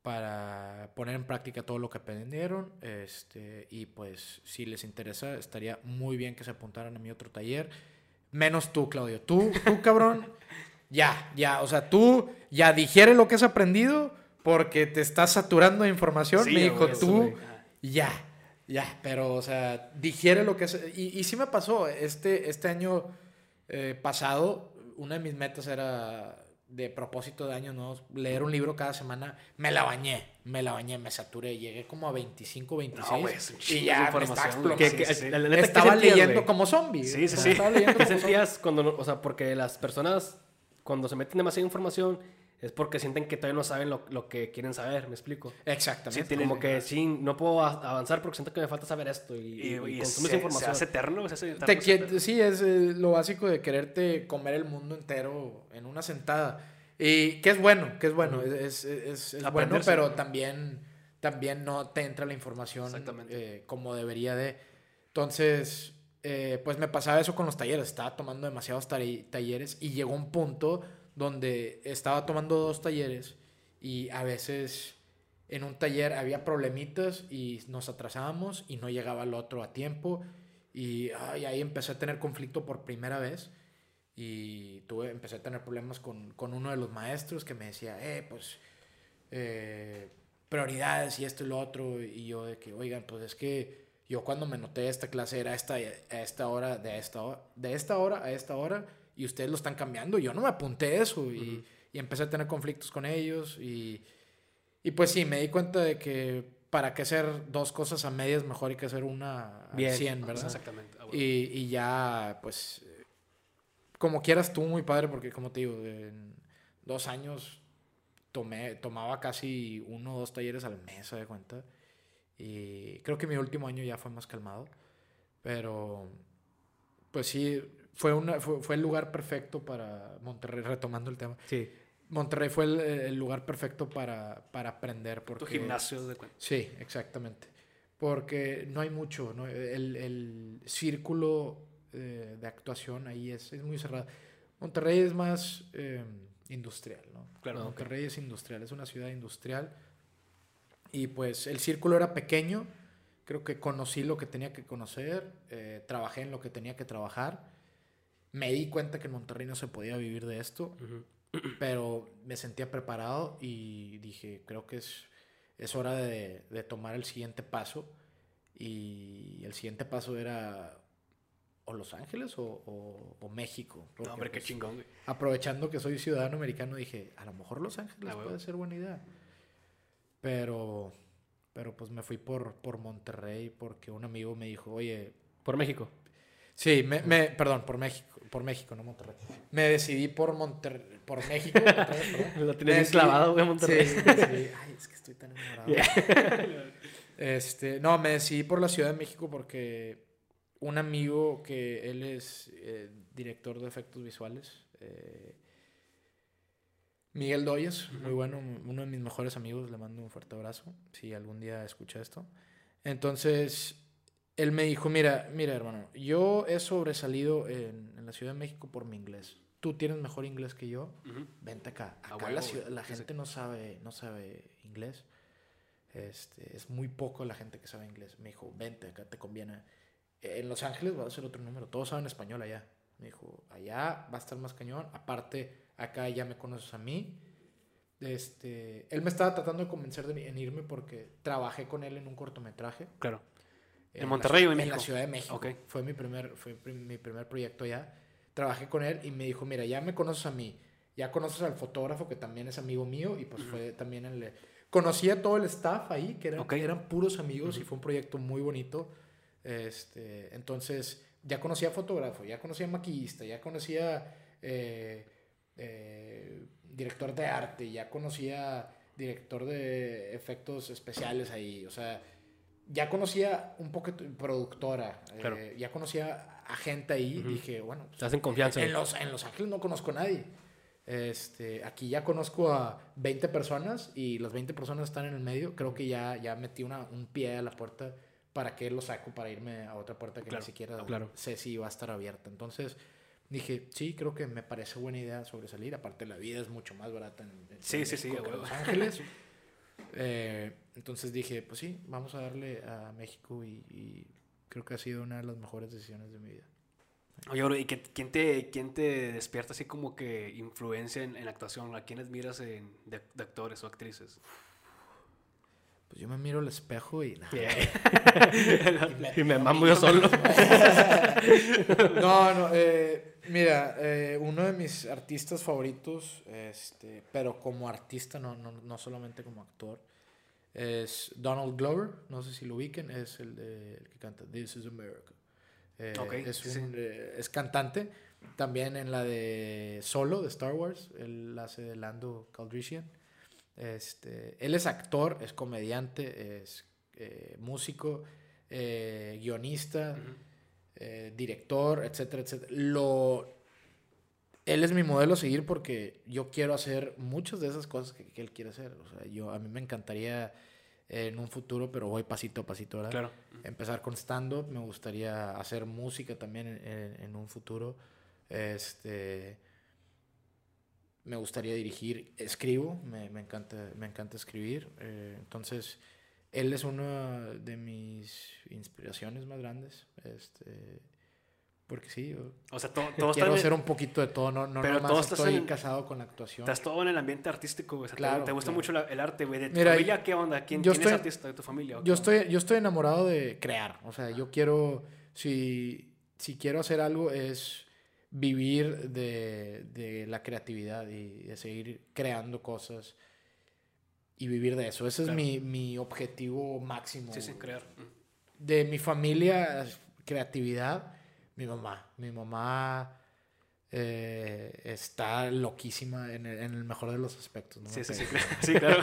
para poner en práctica todo lo que aprendieron. Este, y pues, si les interesa, estaría muy bien que se apuntaran a mi otro taller. Menos tú, Claudio. Tú, tú, cabrón. ya, ya. O sea, tú ya digiere lo que has aprendido porque te estás saturando de información. Sí, me dijo, tú, ya, ya. Pero, o sea, digiere lo que es. Y, y sí me pasó. Este, este año eh, pasado, una de mis metas era de propósito de año nuevos, leer un libro cada semana. Me la bañé, me la bañé, me saturé. Llegué como a 25, 26. No, güey, es un y ya me información, está güey. explotando. ¿Qué- qué- sí, sí. la- la neta, ¿qué Estaba sentías, leyendo como zombie. Sí, sí, sí. Estaba leyendo ¿Qué como zombie. sentías cuando, no- o sea, porque las personas cuando se meten demasiada información es porque sienten que todavía no saben lo, lo que quieren saber, ¿me explico? Exactamente. Sí, Como que sí, no puedo avanzar porque siento que me falta saber esto y, Y, y, y consumes se, se información. hace eterno, se hace eterno Te sí, es eh, lo básico de quererte comer el mundo entero en una sentada. Y que es bueno, que es bueno, es, es, es- es bueno, pero también, también no te entra la información eh, como debería de. Entonces, eh, pues me pasaba eso con los talleres, estaba tomando demasiados talleres y llegó un punto donde estaba tomando dos talleres y a veces en un taller había problemitas y nos atrasábamos y no llegaba el otro a tiempo y ahí empecé a tener conflicto por primera vez y tuve, empecé a tener problemas con, con uno de los maestros que me decía, eh, pues, eh, prioridades y esto y lo otro. Y yo de que, oigan, pues es que yo cuando me noté esta clase era esta, a esta hora, de esta hora, de esta hora a esta hora, y ustedes lo están cambiando. Yo no me apunté eso y, y empecé a tener conflictos con ellos. Y, y pues sí, me di cuenta de que para qué hacer dos cosas a medias, mejor hay que hacer una Bien. 100, ¿verdad? Exactamente. Ah, bueno. Y, y ya, pues, como quieras tú, muy padre, porque como te digo, en dos años tomé, tomaba casi uno o dos talleres al mes, ¿se de cuenta? Y creo que mi último año ya fue más calmado, pero pues sí, fue, una, fue, fue el lugar perfecto para Monterrey, retomando el tema. Sí. Monterrey fue el, el lugar perfecto para, para aprender. Porque, Tu gimnasio de cuenta. Sí, exactamente. Porque no hay mucho, ¿no? El, el círculo eh, de actuación ahí es, es muy cerrado. Monterrey es más eh, industrial, ¿no? Claro. Monterrey es industrial, es una ciudad industrial. Y pues el círculo era pequeño. Creo que conocí lo que tenía que conocer, eh, trabajé en lo que tenía que trabajar. Me di cuenta que en Monterrey no se podía vivir de esto pero me sentía preparado y dije, creo que es, es hora de, de tomar el siguiente paso. Y el siguiente paso era o Los Ángeles o, o- o México. No, hombre, qué pues, chingón, güey. aprovechando que soy ciudadano americano, dije, a lo mejor Los Ángeles Ah, puede ser buena idea. Pero, pero pues me fui por, por Monterrey porque un amigo me dijo, oye, Por México. Sí, me, me- perdón, por México, por México, no Monterrey. Me decidí por Monterrey, por México. perdón. Lo tienes decidí- clavado, güey, Monterrey. Sí, sí, sí. Ay, es que estoy tan enamorado. Este, no, me decidí por la Ciudad de México porque un amigo que él es eh, director de efectos visuales, eh, Miguel Doyes, muy bueno, uno de mis mejores amigos, le mando un fuerte abrazo, si algún día escucha esto. Entonces, él me dijo, mira, mira hermano, yo he sobresalido en, en la Ciudad de México por mi inglés. Tú tienes mejor inglés que yo, Ujú. vente acá. A Acá la, ciudad- la gente no sabe, no sabe inglés. Este, es muy poco la gente que sabe inglés. Me dijo, vente, acá te conviene. En Los Ángeles va a ser otro número. Todos saben español allá. Me dijo, allá va a estar más cañón. Aparte, acá ya me conoces a mí. Este, él me estaba tratando de convencer de, en irme porque trabajé con él en un cortometraje. Claro. ¿En la Monterrey o en En México? la Ciudad de México. Fue, mi primer, fue mi primer proyecto allá. Trabajé con él y me dijo, mira, ya me conoces a mí, ya conoces al fotógrafo que también es amigo mío y pues fue también el... Conocí a todo el staff ahí, que eran, Ok. eran puros amigos y fue un proyecto muy bonito. Este, entonces, ya conocía fotógrafo, ya conocía maquillista, ya conocía eh, eh, director de arte, ya conocía director de efectos especiales ahí, o sea, ya conocía un poco productora, eh, Claro. ya conocía a gente ahí, dije, bueno, pues, Te hacen confianza. en los, en Los Ángeles no conozco a nadie. Este, aquí ya conozco a 20 personas y las 20 personas están en el medio. Creo que ya, ya metí una, un pie a la puerta para que lo saco para irme a otra puerta que Claro, ni siquiera claro. sé si va a estar abierta. Entonces dije, sí, creo que me parece buena idea sobresalir. Aparte, la vida es mucho más barata en, en Sí, sí, sí, que. Los Ángeles. Eh, entonces dije, pues sí, vamos a darle a México y, y creo que ha sido una de las mejores decisiones de mi vida. Oye, bro, ¿y qué- quién te, quién te despierta así como que influencia en, en la actuación? ¿A quiénes miras en, de, de actores o actrices? Pues yo me miro al espejo y... nah, y me mamo yo solo. No, no, eh, mira, eh, uno de mis artistas favoritos, este, pero como artista, no, no, no solamente como actor, es Donald Glover, no sé si lo ubiquen, es el, de- el que canta This is America. Eh, es, sí, sí. un, eh, es cantante, también en la de Solo, de Star Wars, él hace de Lando Calrissian. Este, él es actor, es comediante, es eh, músico, eh, guionista, eh, director, etcétera, etcétera. Lo, él es mi modelo a seguir porque yo quiero hacer muchas de esas cosas que, que él quiere hacer. O sea, yo, a mí me encantaría eh, en un futuro, pero voy pasito a pasito, ¿verdad? Claro. Empezar con stand-up, me gustaría hacer música también en, en- en un futuro. Este, me gustaría dirigir, escribo, me, me encanta, me encanta escribir. eh, entonces, él es una de mis inspiraciones más grandes. Este, porque sí, yo O sea, todo, todo quiero en hacer un poquito de todo, no, no Pero nomás todo estoy en- casado con la actuación. Estás todo en el ambiente artístico. O sea, te- Claro, te, gusta claro. mucho la- el arte, güey. ¿De tu Mira, familia qué onda? ¿Quién, yo quién estoy- es artista de tu familia? Yo estoy, yo estoy enamorado de crear. O sea, yo quiero, si, si quiero hacer algo, es vivir de, de la creatividad y de seguir creando cosas y vivir de eso. Ese Claro. es mi, mi objetivo máximo. Sí, sí, crear. De mi familia, creatividad, mi mamá. Mi mamá eh, está loquísima en el, en el mejor de los aspectos. No, Sí, sí, sí, claro. Sí, claro.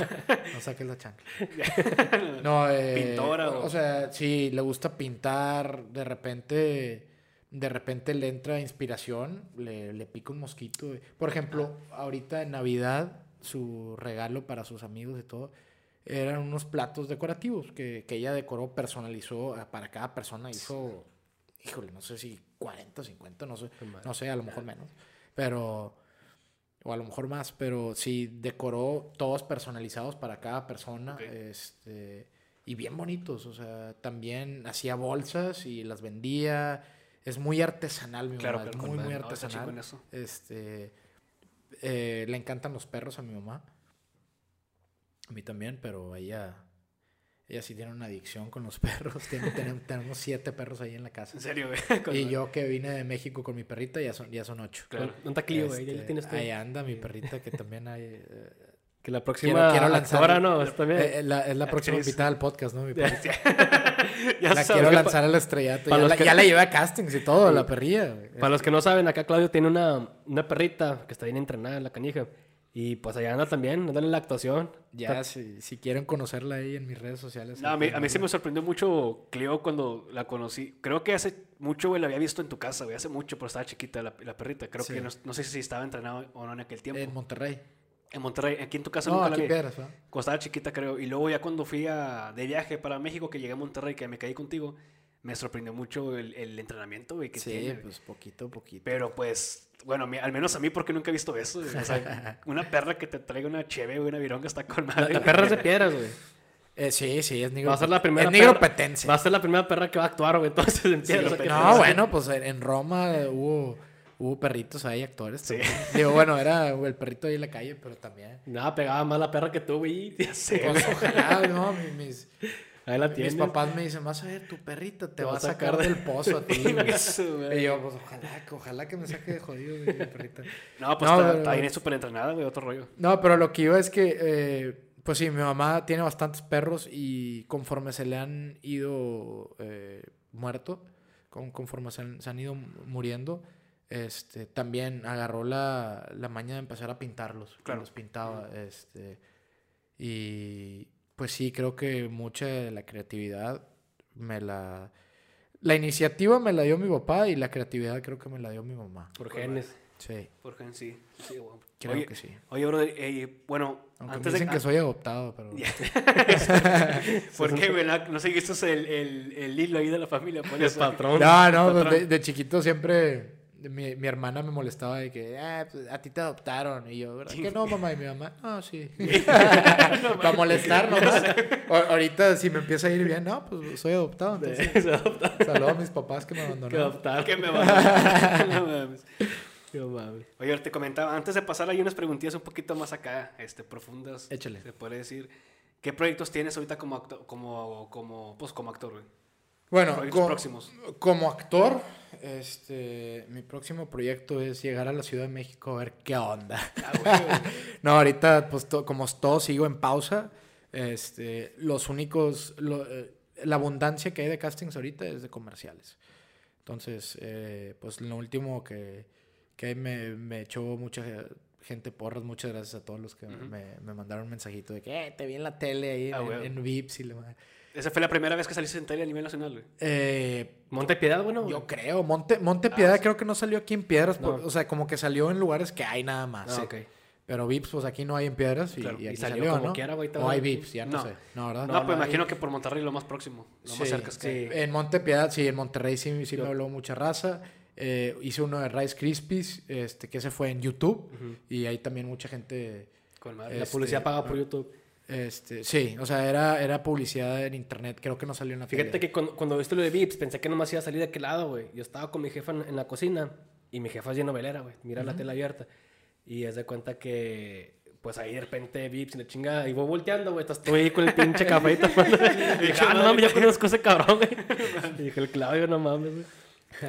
no saques la chancla. No, eh, Pintora o... o- sea, sí, le gusta pintar, de repente, de repente le entra inspiración, le, le pica un mosquito. Por ejemplo, ahorita en Navidad, su regalo para sus amigos y todo, eran unos platos decorativos que, que ella decoró, personalizó eh, para cada persona, hizo, híjole, no sé si 40, 50, no sé, no sé, a lo mejor menos, pero o a lo mejor más, pero sí decoró todos personalizados para cada persona, Ok. este, y bien bonitos, o sea, también hacía bolsas y las vendía, es muy artesanal mi Claro, mamá, es muy, muy No, artesanal, eso. este, eh, le encantan los perros a mi mamá, a mí también, pero ella, ella sí tiene una adicción con los perros, Tiene- tenemos, tenemos siete perros ahí en la casa. En serio, güey. Y yo que vine de México con mi perrita, ya son, ya son ocho. Claro. Un taquillo, güey. Ya Este, tienes tú. Ahí anda mi perrita que también hay, eh, Que la próxima quiero lanzar- actora, ¿no? Es también. Eh, eh, la- es la próxima invitada al podcast, ¿no? Mi perrita. Ya La quiero pa- lanzar al estrellato. para Ya, la, que- ya la llevé a castings y todo, la perrilla. güey. Para los que no saben, acá Claudio tiene una, una perrita que está bien entrenada en la canija. Y pues allá anda también, dándole la actuación. Ya, si, si quieren conocerla ahí en mis redes sociales. No, a, mí, a mí se me sorprendió mucho Cleo cuando la conocí. Creo que hace mucho, güey, la había visto en tu casa, güey. Hace mucho, pero estaba chiquita la, la perrita. Creo Sí. que no, no sé si estaba entrenada o no en aquel tiempo. En Monterrey. En Monterrey, aquí en tu casa No, nunca la Piedras, ¿no? Cuando estaba chiquita, creo. Y luego ya cuando fui a, de viaje para México, que llegué a Monterrey, que me caí contigo, me sorprendió mucho el, el entrenamiento, güey, que Sí, tiene. pues poquito, poquito. Pero pues, bueno, al menos a mí, porque nunca he visto eso. güey. O sea, una perra que te traiga una cheve, güey, una vironga está con La, madre. la güey. perra es de piedras, güey. Eh, sí, sí, es negro. Va a ser la primera Es perra- nigropetense. Va a ser la primera perra que va a actuar, güey. Entonces, o pensé. No, bueno, pues en en Roma hubo, hubo perritos ahí, actores. Sí. Digo, bueno, era el perrito ahí en la calle, pero también. Nada, pegaba más la perra que tú, güey. Ya sé, Pues, ojalá, no, mi- mis, Ahí la mis papás me dicen, vas a ver, tu perrita te, Te va a sacar del pozo a ti, güey. Y yo, pues ojalá, que- ojalá que me saque de jodido, güey, mi perrita. No, pues No, está, pero- está bien súper entrenada, güey, otro rollo. No, pero lo que iba es que, eh, pues sí, mi mamá tiene bastantes perros y conforme se le han ido eh, muerto, con- conforme se han, se han ido muriendo, este, también agarró la, la maña de empezar a pintarlos. Claro. Los pintaba, este, y pues sí, creo que mucha de la creatividad me la... La iniciativa me la dio mi papá y la creatividad creo que me la dio mi mamá. Por genes. Sí, Porque en sí. sí güey. creo oye, que sí. Oye, brother, eh, bueno, Aunque antes me dicen de que soy adoptado, pero... ¿Por qué, güey? No, seguiste el, el, el hilo ahí de la familia, por El patrón. No, no, pues, Patrón. de, de chiquito siempre mi, mi hermana me molestaba de que "Ah, pues, a ti te adoptaron. Y yo, ¿verdad que no, mamá? Y mi mamá, no, sí. Para molestar, ¿no? ahorita, si me empieza a ir bien, no, pues soy adoptado. Entonces, saludo a mis papás que me Que abandonaron. adoptar. ¿Qué me va a No mames. No mames. Oye, te comentaba, antes de pasar hay unas preguntillas un poquito más acá, este, profundas. Échale. Se puede decir. ¿Qué proyectos tienes ahorita como actor, como, como, pues, como actor, güey? Bueno, Proyectos co- próximos. como actor, este, mi próximo proyecto es llegar a la Ciudad de México a ver qué onda. Ah. No, ahorita, pues, to- como todo sigo en pausa, este, los únicos, lo- eh, la abundancia que hay de castings ahorita es de comerciales. Entonces, eh, pues, lo último que, que me, me echó mucha gente porras. Muchas gracias a todos los que Ujú. me, me mandaron un mensajito de que, eh, te vi en la tele ahí Ah, en, en Vips y madre". Esa fue la primera vez que saliste en tele a nivel nacional, güey. Eh, Monte Piedad, bueno. yo creo, Monte, Monte Ah, Piedad sí. creo que no salió aquí en Piedras, No. por- o sea, como que salió en lugares que hay nada más. Ah, sí. Pero Vips, pues aquí no hay en Piedras y, Claro, y y aquí salió salió, como ¿no? quiera, güey, hay Vips, ya no, No. sé. No, ¿verdad? No, No, pues no, imagino que por Monterrey lo más próximo, lo más Sí, cerca que hay. En Monte Piedad, sí, en Monterrey sí, sí Yo- me habló mucha raza. Eh, hice uno de Rice Krispies, este, que ese fue en YouTube. Ujú. Y ahí también mucha gente... Con madre. La Este, publicidad paga por ah. YouTube. Este, sí, o sea, era, era publicidad en internet. Creo que no salió en la Fíjate tele. que cuando, cuando viste lo de Vips, pensé que nomás iba a salir de aquel lado, güey. Yo estaba con mi jefa en, en la cocina y mi jefa es bien novelera, güey. Mira la tele abierta. Y es de cuenta que, pues ahí de repente Vips y la chingada. Y voy volteando, güey. Estoy ahí con el pinche café y dije, ah, no mames, ya conozco ese cabrón, güey. Y dije, el Claudio, no mames, güey.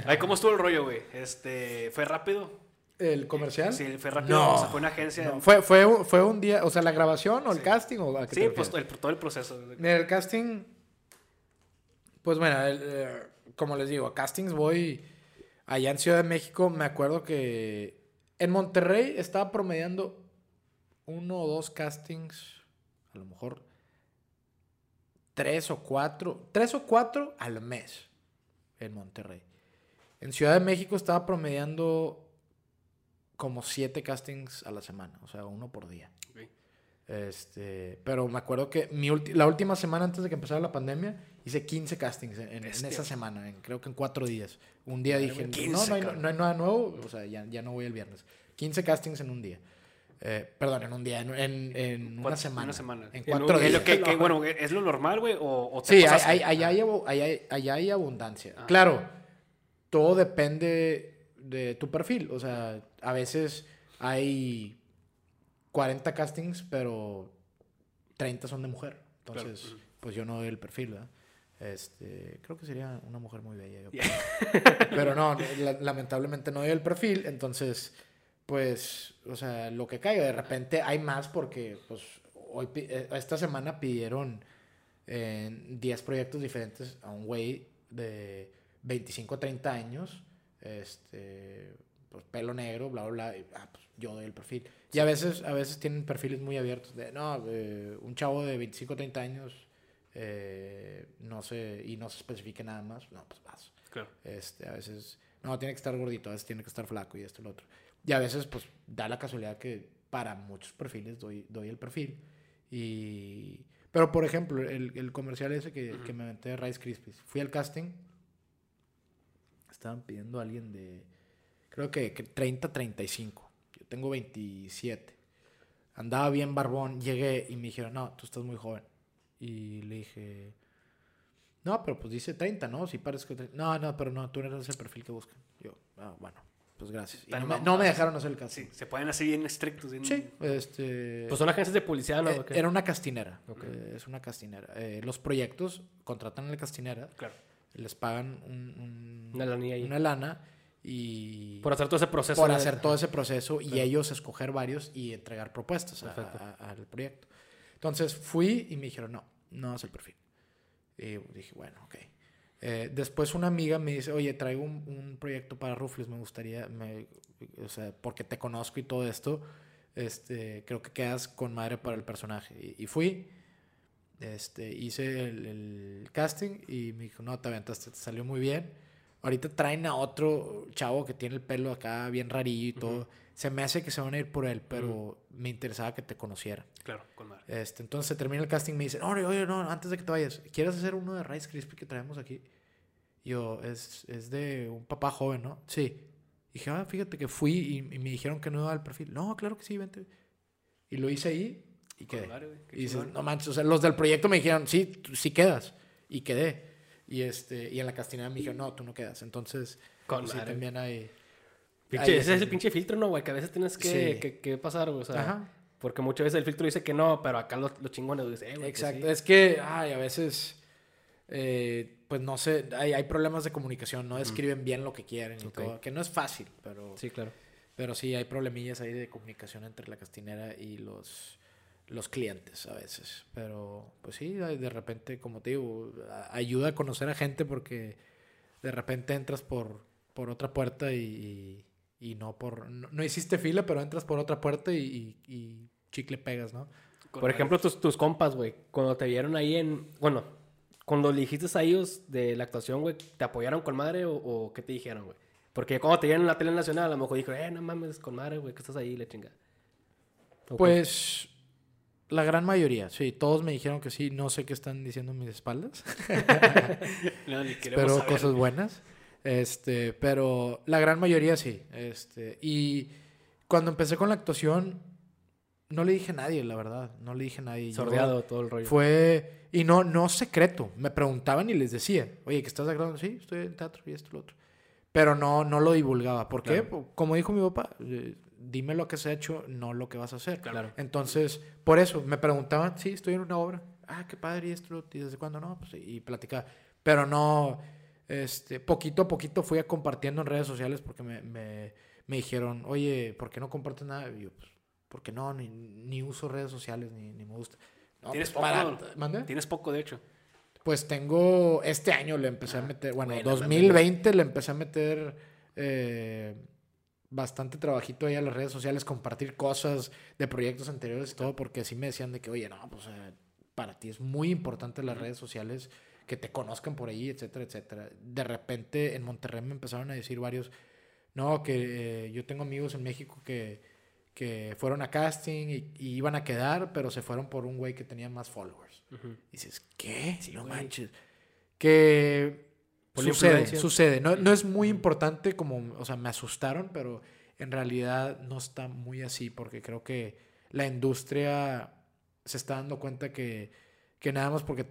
Ay, ¿cómo estuvo el rollo, güey? Este, ¿Fue rápido? ¿El comercial? Sí, fue rápido. No. O sea, fue una agencia. No, fue, fue, un- fue un día, o sea, la grabación o el Sí. casting o a sí, pues el, todo el proceso. el casting, pues bueno, el, eh, como les digo, a castings voy allá en Ciudad de México. Me acuerdo que en Monterrey estaba promediando uno o dos castings, a lo mejor tres o cuatro, tres o cuatro al mes en Monterrey. En Ciudad de México estaba promediando como siete castings a la semana, o sea, uno por día. Este, pero me acuerdo que mi la última semana antes de que empezara la pandemia hice 15 castings en, esa semana, en- creo que en cuatro días. Un día Madre dije, mía, no, 15, no hay, no hay nada nuevo, o sea, ya, ya no voy el viernes. 15 castings en un día. Eh, perdón, en un día, en, en- en una semana. una semana. En cuatro un- ¿Es días. que, que, bueno, ¿es lo normal, güey? ¿O, o te Sí, hay, pasaste? hay, allá, hay, hay abundancia. Ah. Claro, todo depende de tu perfil. O sea, a veces hay 40 castings, pero 30 son de mujer. Entonces, Claro. pues yo no doy el perfil, ¿verdad? Este, creo que sería una mujer muy bella. yo. Pero no, la- lamentablemente no doy el perfil, entonces pues, o sea, lo que caiga. De repente hay más porque, pues, hoy, eh, esta semana pidieron eh, 10 proyectos diferentes a un güey de 25 30 años, este, pues, pelo negro, bla, bla, bla. y, ah, pues, yo doy el perfil. Y a veces, a veces tienen perfiles muy abiertos. De, no, eh, un chavo de 25 30 años, eh, no sé, y no se especifique nada más, no, pues vas. Claro. Este, a veces, no, tiene que estar gordito, a veces tiene que estar flaco y esto y lo otro. Y a veces, pues, da la casualidad que para muchos perfiles doy, doy el perfil. Y... Pero, por ejemplo, el, el comercial ese que, que me aventé de Rice Krispies. Fui al casting. Estaban pidiendo a alguien de, creo que, que 30, 35. Yo tengo 27. Andaba bien barbón. Llegué y me dijeron, no, tú estás muy joven. Y le dije, no, pero pues dice 30, ¿no? Si parece que... No, no, pero no, tú no eres el perfil que buscan. Yo, ah, bueno, pues gracias. Y no, me, no me dejaron hacer el casting. Sí, se pueden así bien estrictos. bien- Sí, este... Pues son agencias de publicidad, ¿no? eh, era una castinera. Ok. eh, es una castinera. Eh, los proyectos contratan a la castinera, Claro. Les pagan un- un- Una ahí. una lana y Por hacer todo ese proceso. por de- hacer todo ese proceso y ellos escoger varios y entregar propuestas al proyecto. Entonces fui y me dijeron, no, no es el perfil. Y dije, bueno, ok. Eh, después una amiga me dice, oye, traigo un, un proyecto para Rufles, me gustaría, me- o sea, porque te conozco y todo esto, este, creo que quedas con madre para el personaje. Y, y fui, este, hice el, el casting y me dijo, no, te aventaste, te salió muy bien. Ahorita traen a otro chavo que tiene el pelo acá bien rarillo y todo. Se me hace que se van a ir por él, pero me interesaba que te conociera. Claro, con madre. Este, entonces se termina el casting y me dicen, oye, oye, no, antes de que te vayas, ¿quieres hacer uno de Rice Krispie que traemos aquí? Y yo, es, es de un papá joven, ¿no? Sí. Y dije, ah, fíjate que fui y, y me dijeron que no iba al perfil. No, claro que sí, vente. Y lo hice ahí y qué Y dices, no manches, o sea, los del proyecto me dijeron, sí, tú- sí quedas. Y quedé. Y, este, y en la castinera me dijeron, no, tú no quedas. Entonces, pues, sí, también hay... Pinche- Ahí ese es el pinche filtro, ¿no, güey? Que a veces tienes que, Sí. que, que pasar, güey. O sea, Ajá. porque muchas veces el filtro dice que no, pero acá los, los chingones dicen, eh, güey. que Exacto. sí. Es que, ay, a veces, eh, pues no sé, hay, hay problemas de comunicación, no escriben bien lo que quieren y todo, que no es fácil, pero Sí, claro. pero sí hay problemillas ahí de comunicación entre la castinera y los, los clientes a veces. Pero, pues sí, de repente, como te digo, ayuda a conocer a gente porque de repente entras por, por otra puerta y, y- y no por... No, no hiciste fila, pero entras por otra puerta y, y- y chicle pegas, ¿no? Con Por ejemplo, tus, tus compas, güey, cuando te vieron ahí en. Bueno, cuando le dijiste a ellos de la actuación, güey, ¿te apoyaron con madre o, o qué te dijeron, güey? Porque cuando te vieron en la tele nacional, a lo mejor dijo, eh, no mames, con madre, güey, que estás ahí, la chinga. Pues la gran mayoría, sí, todos me dijeron que sí, no sé qué están diciendo en mis espaldas, No, ni pero saber. cosas buenas. Este, pero la gran mayoría sí, este, y cuando empecé con la actuación no le dije a nadie, la verdad, no le dije a nadie. Sordeado todo el rollo. Fue y no no secreto, me preguntaban y les decía, "Oye, ¿que estás grabando?" Sí, estoy en teatro y esto y lo otro. Pero no no lo divulgaba, ¿por qué? Como dijo mi papá, eh, dime lo que has hecho, no lo que vas a hacer. Claro. Entonces, por eso me preguntaban, sí, estoy en una obra. Ah, qué padre, y esto, y desde cuándo no, pues, y platicaba. Pero no, este, poquito a poquito fui a compartiendo en redes sociales porque me, me, me dijeron, oye, ¿por qué no compartes nada? Y yo, pues, porque no, ni, ni uso redes sociales, ni, ni me gusta. No, ¿Tienes pues, poco? Tienes poco, de hecho. Pues tengo, este año le empecé a meter, bueno, buena, 2020 le empecé a meter eh, bastante trabajito ahí a las redes sociales, compartir cosas de proyectos anteriores y todo, porque sí me decían de que, oye, no, pues eh, para ti es muy importante las redes sociales, que te conozcan por ahí, etcétera, etcétera. De repente en Monterrey me empezaron a decir varios, no, que eh, yo tengo amigos en México que, que fueron a casting y, y iban a quedar, pero se fueron por un güey que tenía más followers. Ujú. Y dices, ¿qué? no güey. manches. Que sucede, sucede. No, no es muy importante como, o sea, me asustaron, pero en realidad no está muy así porque creo que la industria se está dando cuenta que, que nada más porque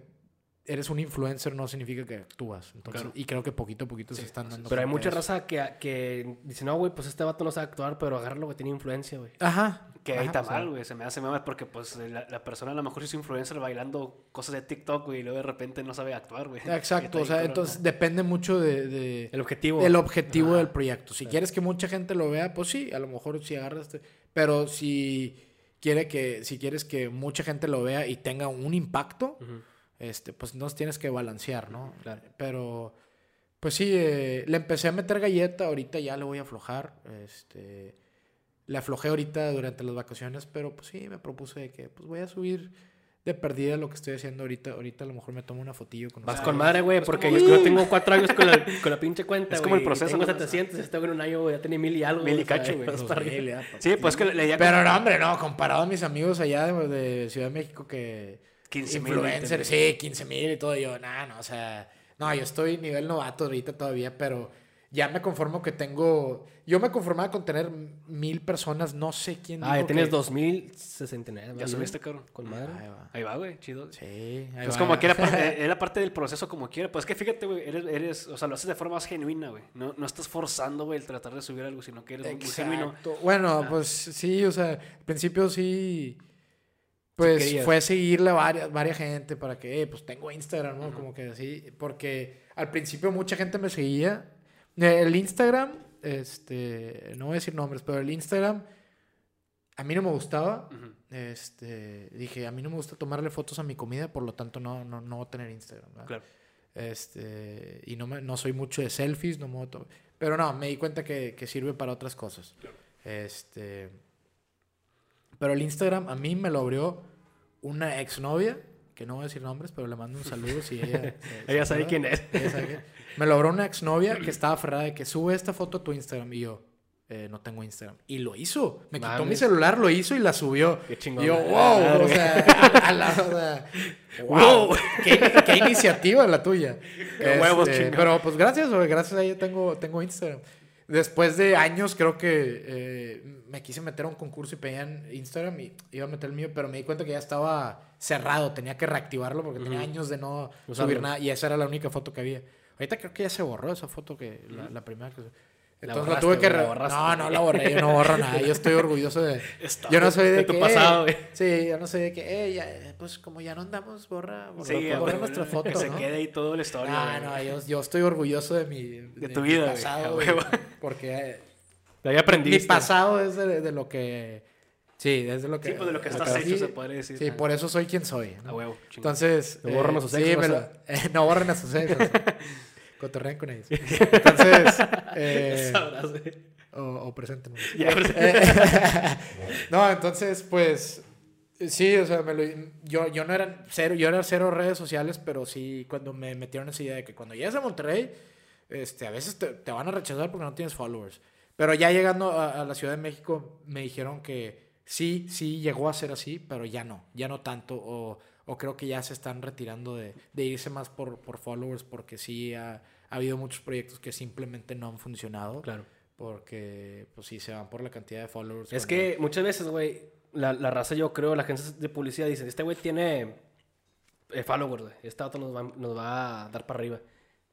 eres un influencer no significa que actúas. Entonces, Claro. Y creo que poquito a poquito se están dando Pero hay mucha raza que, que dice, no, güey, pues este vato no sabe actuar, pero agárralo que tiene influencia, güey. Ajá. Que ahí está mal, güey. Se me hace mal porque, pues, la, la persona a lo mejor es influencer bailando cosas de TikTok, güey, y luego de repente no sabe actuar, güey. Exacto, o sea, entonces depende mucho de, de- El objetivo. del objetivo Ajá. del proyecto. Si quieres que mucha gente lo vea, pues sí, a lo mejor si agarras este- pero si quiere que si quieres que mucha gente lo vea y tenga un impacto, Ujú. Este pues nos tienes que balancear, ¿no? Claro. Pero pues sí, eh, le empecé a meter galleta, ahorita ya le voy a aflojar, este le aflojé ahorita durante las vacaciones, pero pues sí, me propuse de que pues voy a subir de perdida lo que estoy haciendo ahorita. Ahorita a lo mejor me tomo una fotillo con Vas con madre, güey, Pues porque como- yo, tengo cuatro años con la, con la pinche cuenta, Es como el proceso, Tengo ¿no? 700, este güey en un año, güey, ya tenía mil y algo. Mil y cacho, güey. Sí, pues que le Pero no, hombre, no, comparado a mis amigos allá de, de Ciudad de México que 15 mil, influencers, 20 sí, 15 mil y todo, yo, nada, no, o sea, no, yo estoy nivel novato ahorita todavía, pero ya me conformo que tengo, yo me conformaba con tener mil personas, no sé quién Ah, ya tienes que- 2069. Ya subiste, cabrón. Con madre. Ahí va. Ahí va, güey, chido. Sí, ahí Pues va. como quiera, parte- es la parte del proceso como quiera. Pues es que fíjate, güey, eres, eres, o sea, lo haces de forma más genuina, güey. No, no estás forzando, güey, el tratar de subir algo, sino que eres muy- muy genuino. Exacto. Bueno, pues sí, o sea, al principio sí. Pues fue seguirle a varias, varias gente para que, eh, pues tengo Instagram, ¿no? Como que así. Porque al principio mucha gente me seguía. Eh, El Instagram, este, no voy a decir nombres, pero el Instagram a mí no me gustaba. Este, dije, a mí no me gusta tomarle fotos a mi comida, por lo tanto no, no, no voy a tener Instagram. ¿verdad? Claro. Este, y no, me- no soy mucho de selfies, no me voy a Pero no, me di cuenta que, que sirve para otras cosas. Este, pero el Instagram a mí me lo abrió una exnovia, que no voy a decir nombres, pero le mando un saludo si ella... se- Ella sabe quién es. Ella sabe quién- Me lo abrió una exnovia que estaba aferrada de que sube esta foto a tu Instagram. Y yo, eh, no tengo Instagram. Y lo hizo. Me quitó mi celular, lo hizo y la subió. Qué chingón. Y yo, wow, o sea, a la- o sea, wow, qué, qué iniciativa la tuya. Qué huevos, Este, chingado. pero pues gracias, güey, gracias a ella tengo, tengo Instagram. Después de años creo que eh, me quise meter a un concurso y pedían Instagram y iba a meter el mío, pero me di cuenta que ya estaba cerrado, tenía que reactivarlo porque tenía años de no subir nada y esa era la única foto que había. Ahorita creo que ya se borró esa foto que la, la primera que entonces la borraste, tuve que la borraste. No, no la borré, yo no borro nada, yo estoy orgulloso de Está- Yo no soy de, de tu que pasado, eh, güey. Sí, yo no soy de que eh, ya, eh, pues como ya no andamos, borra, borra, Sí, borra güey, nuestra foto, Que se ¿no? quede ahí toda la historia. Ah, no, yo, yo estoy orgulloso de mi de, tu mi vida, pasado, güey, porque eh, De ahí aprendiste. mi pasado es de, de lo que sí, es de lo que Sí, pues de lo que estás sí, hecho, se podría decir. Sí, por eso soy quien soy. ¿no? A huevo, chingón. Entonces, No borren a sus ex, sí, me lo- raza. eh, no borren a sus ex. Cotorrean con ellos. Entonces, eh, o, o Eh, no, entonces, pues, sí, o sea, me lo- yo, yo no era cero, yo era cero redes sociales, pero sí, cuando me metieron esa idea de que cuando llegas a Monterrey, este, a veces te, te van a rechazar porque no tienes followers. Pero ya llegando a, a la Ciudad de México, me dijeron que sí, sí llegó a ser así, pero ya no, ya no tanto, o, o creo que ya se están retirando de, de irse más por, por followers, porque sí ha, ha habido muchos proyectos que simplemente no han funcionado. Claro. Porque, pues sí, se van por la cantidad de followers. Es cuando- que muchas veces, güey, la, la raza, yo creo, la agencia de publicidad dicen, este güey tiene eh, followers, güey. Esta auto nos va, nos va a dar para arriba.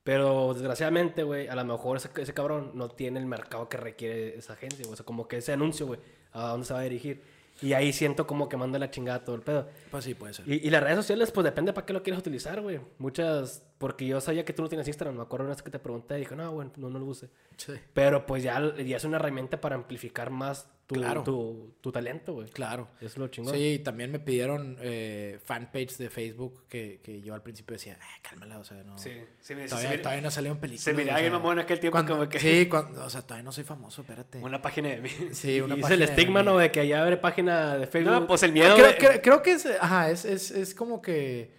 Pero desgraciadamente, güey, a lo mejor ese, ese cabrón no tiene el mercado que requiere esa agencia, güey. O sea, como que ese anuncio, güey, a dónde se va a dirigir. Y ahí siento como que manda la chingada todo el pedo. Pues sí, puede ser. Y, y las redes sociales, pues depende para qué lo quieres utilizar, güey. Muchas, porque yo sabía que tú no tienes Instagram. Me acuerdo una vez que te pregunté y dije, no, güey, no, no lo use. Sí. Pero pues ya, ya es una herramienta para amplificar más tu, Claro. tu, tu talento, güey. Claro. Es lo chingón. Sí, también me pidieron eh, fanpage de Facebook que, que yo al principio decía, ah, cálmala, o sea, no. Sí, sí, me- Todavía, se todavía no salieron películas. se miraba bien mamón en aquel tiempo cuando- como que- Sí, cuando, o sea, todavía no soy famoso, espérate. Una página de mí. sí, una y es página el de estigma. ¿no? De que allá abre página de Facebook. No, pues el miedo. creo, de- creo- creo que es, ajá, es, es, es como que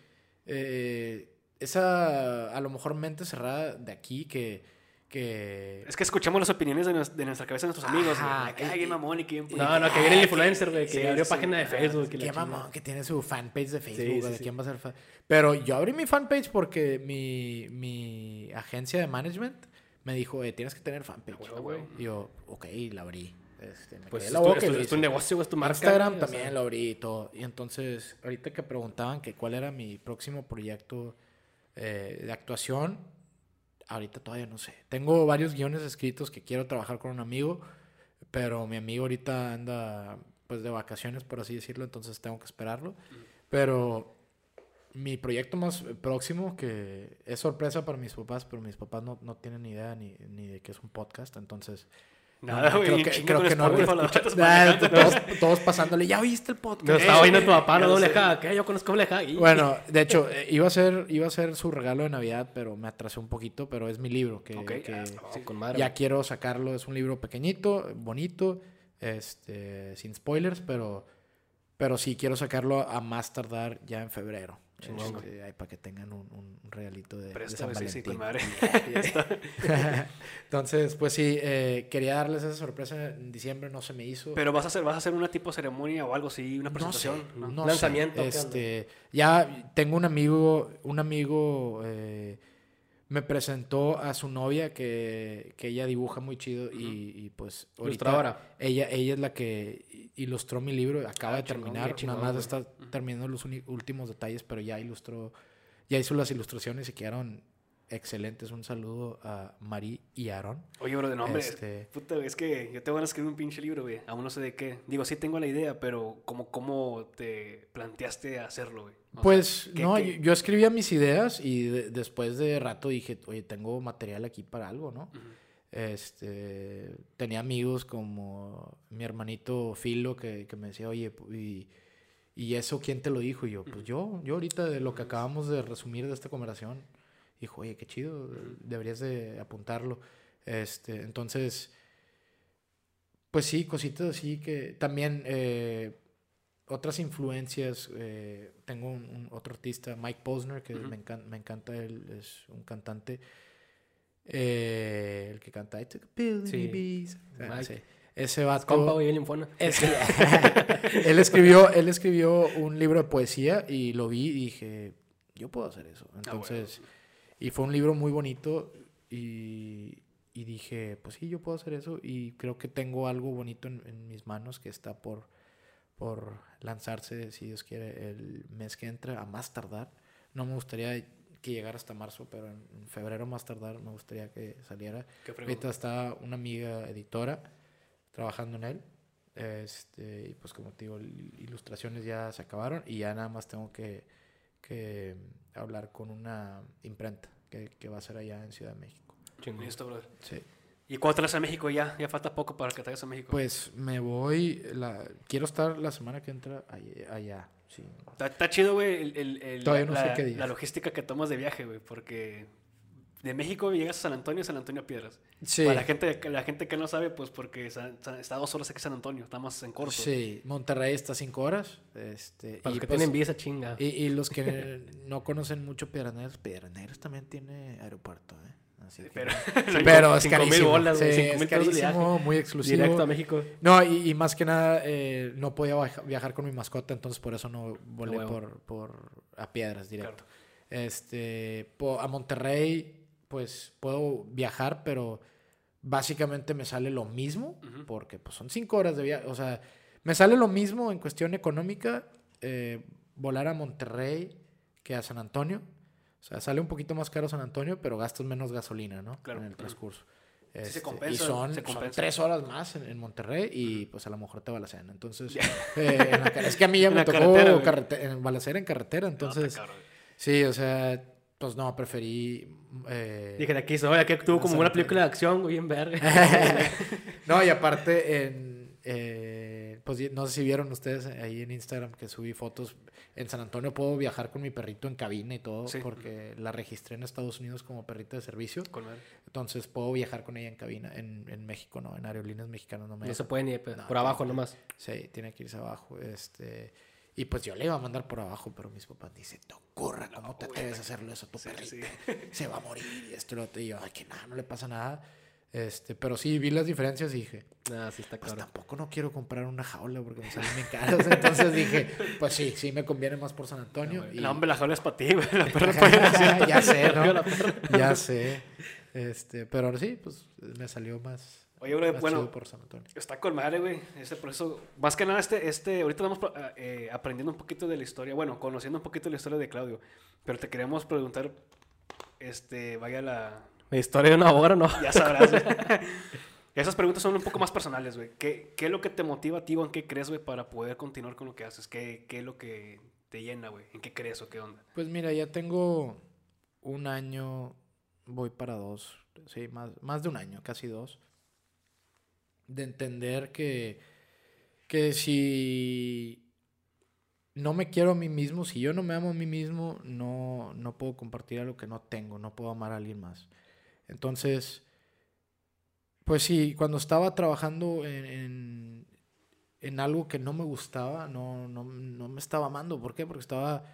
eh, esa, a lo mejor mente cerrada de aquí que, que Es que escuchamos las opiniones de, nos- de nuestra cabeza de nuestros amigos. Ajá, güey. Que bien mamón y que bien. No, no, que viene el influencer, güey, que Sí, abrió sí, página de ah, Facebook. Qué chingada. mamón que tiene su fanpage de Facebook, Sí, de sí. quién va a ser fan. Pero yo abrí mi fanpage porque mi, mi agencia de management me dijo, eh, tienes que tener fanpage. huevo, güey. Y yo, ok, la abrí. Este, me Pues es tu, es tu- es tu negocio, güey, es tu marca. Instagram o también sea. lo abrí y todo. Y entonces, ahorita que preguntaban que cuál era mi próximo proyecto Eh, de actuación, ahorita todavía no sé. Tengo varios guiones escritos que quiero trabajar con un amigo, pero mi amigo ahorita anda pues de vacaciones, por así decirlo, entonces tengo que esperarlo. Pero mi proyecto más próximo, que es sorpresa para mis papás, pero mis papás no, no tienen idea ni, ni de qué es un podcast, entonces... Nada, no, güey, creo que, creo no. Todos, todos pasándole, ya viste el podcast. No estaba viendo tu papá, no doble ja. ¿Qué? Yo conozco doble. Y- Bueno, de hecho, eh, iba a ser iba a ser su regalo de Navidad, pero me atrasé un poquito, pero es mi libro que, ah, Sí, con madre. ya quiero sacarlo, es un libro pequeñito, bonito, este sin spoilers, pero pero sí quiero sacarlo a más tardar ya en febrero. Chingón, Este, para que tengan un, un regalito de, sí, madre. Entonces, pues sí, eh, quería darles esa sorpresa en diciembre, no se me hizo. Pero vas a hacer, vas a hacer una tipo ceremonia o algo así, una No sé, presentación. ¿no? no Lanzamiento, sé. ¿qué onda? Este, ya tengo un amigo, un amigo eh, me presentó a su novia que, que ella dibuja muy chido y, y, pues ahorita ella, ella es la que ilustró mi libro, acaba Ah, de terminar, chingón, nada más está terminando los últimos detalles, pero ya ilustró, ya hizo las ilustraciones y quedaron excelentes. Un saludo a Mari y Aaron. Oye, bro, de nombre. Este- Puta, es que yo te voy a escribir un pinche libro, güey. Aún no sé de qué. Digo, sí tengo la idea, pero ¿cómo, cómo te planteaste hacerlo, güey? O sea, Pues ¿qué- no, qué? Yo, escribía mis ideas y de- después de rato dije, oye, tengo material aquí para algo, ¿no? Este, tenía amigos como mi hermanito Filo que, que me decía, oye, y, y eso quién te lo dijo? Y yo, pues yo, yo ahorita de lo que acabamos de resumir de esta conversación, dijo, oye, qué chido, deberías de apuntarlo. Este, entonces, pues sí, cositas así que también eh, otras influencias. eh, tengo un, un- otro artista, Mike Posner, que Ujú. me, encan- me encanta, él es un cantante. eh, el que canta I took a pill Sí. Ah, sí. Ese vato. Compa, el es- él, escribió, él escribió un libro de poesía y lo vi y dije, yo puedo hacer eso. Ah, Entonces, y fue un libro muy bonito y, y dije, pues sí, yo puedo hacer eso y creo que tengo algo bonito en, en mis manos que está por, por lanzarse, si Dios quiere, el mes que entra, a más tardar. No me gustaría que llegara hasta marzo, pero en, en febrero más tardar me gustaría que saliera. Ahorita está una amiga editora trabajando en él. Este, y pues como te digo, il- ilustraciones ya se acabaron y ya nada más tengo que, que hablar con una imprenta que, que va a ser allá en Ciudad de México. Chingón. Listo, brother. Sí. ¿Y cuándo te vas a México ya? Ya falta poco para que te vayas a México. Pues me voy, la, quiero estar la semana que entra allá. allá, sí. Está, está chido, güey, el, el- el- Todavía no sé la, qué día. la logística que tomas de viaje, güey, porque de México llegas a San Antonio, San Antonio a Piedras. Sí, Para la gente, la gente que no sabe, pues porque está a dos horas aquí San Antonio, está más en corto. sí, Monterrey está a cinco horas. Este, Para los y, que pues, tienen visa, chinga. y, y los que no conocen mucho Piedras Negras también tiene aeropuerto, ¿eh? Así que- Pero, pero es carísimo. bolas, sí, es carísimo, muy exclusivo. Directo a México. No, y, y más que nada, eh, no podía viajar con mi mascota, entonces por eso no volé por, por a piedras directo. Claro. Este, po- a Monterrey, pues puedo viajar, pero básicamente me sale lo mismo, porque pues son cinco horas de viaje. O sea, me sale lo mismo en cuestión económica eh, volar a Monterrey que a San Antonio. O sea, sale un poquito más caro San Antonio, pero gastas menos gasolina, ¿no? Claro. En el transcurso. se Este, compensa, y son, se tres horas más en, en Monterrey y pues a lo mejor te balacean. Entonces, eh, en la es que a mí ya me tocó carretera, güey. carrete- en balacera en carretera, No, entonces, cabrón. sí, o sea, pues no, preferí... eh, Dije, aquí soy, aquí tuvo como una película de acción, güey, en verga. no, y aparte, en, eh, pues no sé si vieron ustedes ahí en Instagram que subí fotos. En San Antonio puedo viajar con mi perrito en cabina y todo, Sí. porque la registré en Estados Unidos como perrita de servicio. Entonces puedo viajar con ella en cabina. En, en México no, en aerolíneas mexicanas no me No se puede ni pe- No, por abajo no. nomás. Sí, tiene que irse abajo. Este, y pues yo le iba a mandar por abajo, pero mis papás dicen, te ocurra, ¿cómo te güey. atreves a hacerlo eso a tu Sí, perrito? sí. Se va a morir y esto y lo otro. Y yo, ay, que nada, no le pasa nada. Este, pero sí, vi las diferencias y dije, Ah, sí está pues tampoco no quiero comprar una jaula porque me salen bien caras. Entonces dije, pues sí, sí me conviene más por San Antonio. y- No, hombre, la jaula es para ti, güey. La perra puede ya sé, ¿no? ya sé. Este, pero ahora sí, pues me salió más, Oye, bro, bueno, chido por San Antonio. Está con madre, güey. Ese, por eso, más que nada, este, este, ahorita estamos eh, aprendiendo un poquito de la historia, bueno, conociendo un poquito la historia de Claudio, pero te queríamos preguntar, este, vaya la... La historia de una hora, ¿no? Ya sabrás, güey. Esas preguntas son un poco más personales, güey. ¿Qué, ¿Qué es lo que te motiva a ti o en qué crees, güey, para poder continuar con lo que haces? ¿Qué, qué es lo que te llena, güey? ¿En qué crees o qué onda? Pues mira, ya tengo un año, voy para dos, sí, más, más de un año, casi dos, de entender que, que si no me quiero a mí mismo, si yo no me amo a mí mismo, no, no puedo compartir algo que no tengo, no puedo amar a alguien más. Entonces, pues sí, cuando estaba trabajando en, en, algo que no me gustaba, no, no, no me estaba amando. ¿Por qué? Porque estaba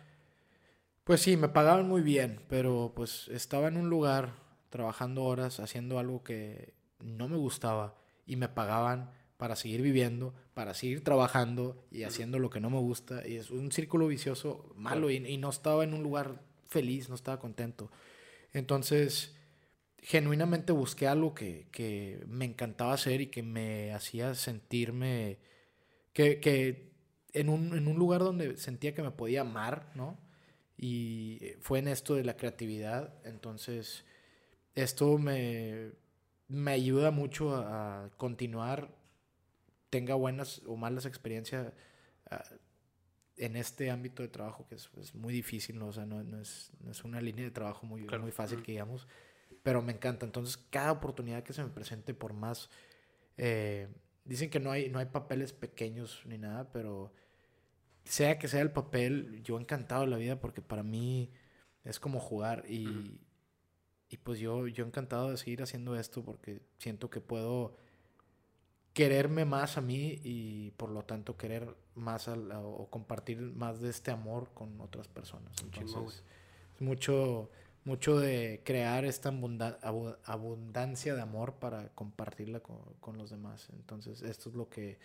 pues sí, me pagaban muy bien, pero pues estaba en un lugar trabajando horas, haciendo algo que no me gustaba y me pagaban para seguir viviendo, para seguir trabajando y haciendo lo que no me gusta. Y es un círculo vicioso malo y, y no estaba en un lugar feliz, no estaba contento. Entonces, genuinamente busqué algo que, que me encantaba hacer y que me hacía sentirme que, que en, un, en un lugar donde sentía que me podía amar, ¿no? y fue en esto de la creatividad. Entonces, esto me, me ayuda mucho a, a continuar, tenga buenas o malas experiencias uh, en este ámbito de trabajo que es, es muy difícil, ¿no? O sea, no, no, es, no, es, una línea de trabajo muy, claro. muy fácil que digamos, pero me encanta. Entonces, cada oportunidad que se me presente, por más... Eh, dicen que no hay, no hay papeles pequeños ni nada, pero sea que sea el papel, yo encantado de la vida porque para mí es como jugar y, uh -huh. Y pues yo, yo encantado de seguir haciendo esto porque siento que puedo quererme más a mí y por lo tanto querer más al, o compartir más de este amor con otras personas. Entonces, es mucho, mucho de crear esta abunda abundancia de amor para compartirla con, con los demás. Entonces, esto es lo que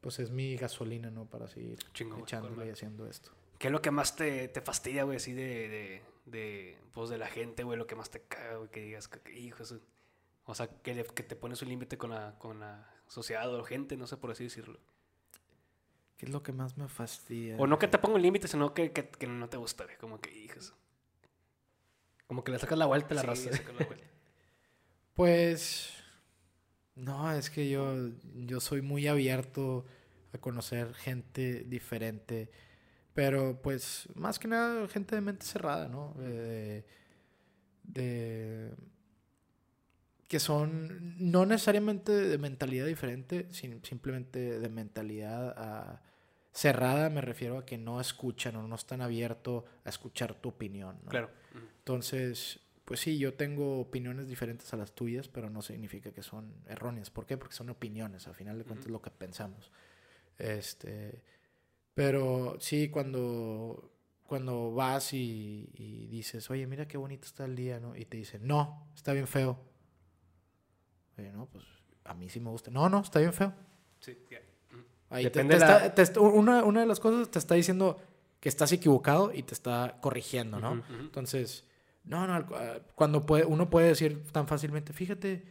pues es mi gasolina, ¿no? Para seguir Chingo, echándole y haciendo esto. ¿Qué es lo que más te, te fastidia, güey, así de, de, de, pues de la gente, güey? Lo que más te caga, güey, que digas, que, hijo, eso... O sea, que, le, que te pones un límite con la, con la sociedad o gente, no sé por así decirlo. ¿Qué es lo que más me fastidia? O no que te ponga un límite, sino que, que, que, no te gusta, güey. Como que, hijos. Como que le sacas la vuelta a la sí, raza. La vuelta. pues... No, es que yo, yo soy muy abierto a conocer gente diferente, pero pues más que nada gente de mente cerrada, ¿no? De, de, que son no necesariamente de mentalidad diferente, sin, simplemente de mentalidad a, cerrada, me refiero a que no escuchan o no están abiertos a escuchar tu opinión, ¿no? Claro. Entonces, pues sí, yo tengo opiniones diferentes a las tuyas, pero no significa que son erróneas. ¿Por qué? Porque son opiniones, al final de cuentas uh -huh. lo que pensamos. Este, pero sí, cuando, cuando vas y, y, dices, oye, mira qué bonito está el día, ¿no? Y te dicen, no, está bien feo. Oye, no, pues a mí sí me gusta. No, no, está bien feo. Sí, yeah. Ahí Depende te, te la... está, te, una, una de las cosas te está diciendo que estás equivocado y te está corrigiendo, ¿no? Uh -huh. Entonces no, no, cuando puede, uno puede decir tan fácilmente, fíjate,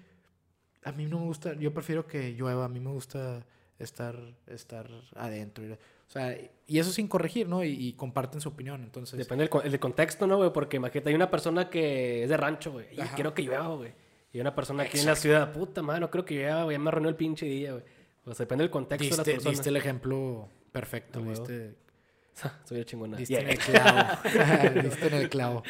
a mí no me gusta, yo prefiero que llueva, a mí me gusta estar, estar adentro. O sea, y eso sin corregir, ¿no? Y, y comparten su opinión, entonces... Depende del, del contexto, ¿no, güey? Porque imagínate, hay una persona que es de rancho, güey, y quiero que llueva, güey. Y una persona aquí Exacto. en la ciudad, puta madre, no creo que llueva, güey, ya me arruinó el pinche día, güey. O sea, depende del contexto diste, de la persona. Diste el ejemplo perfecto, no, diste... Soy chingona. Diste yeah. en el clavo. diste en el clavo.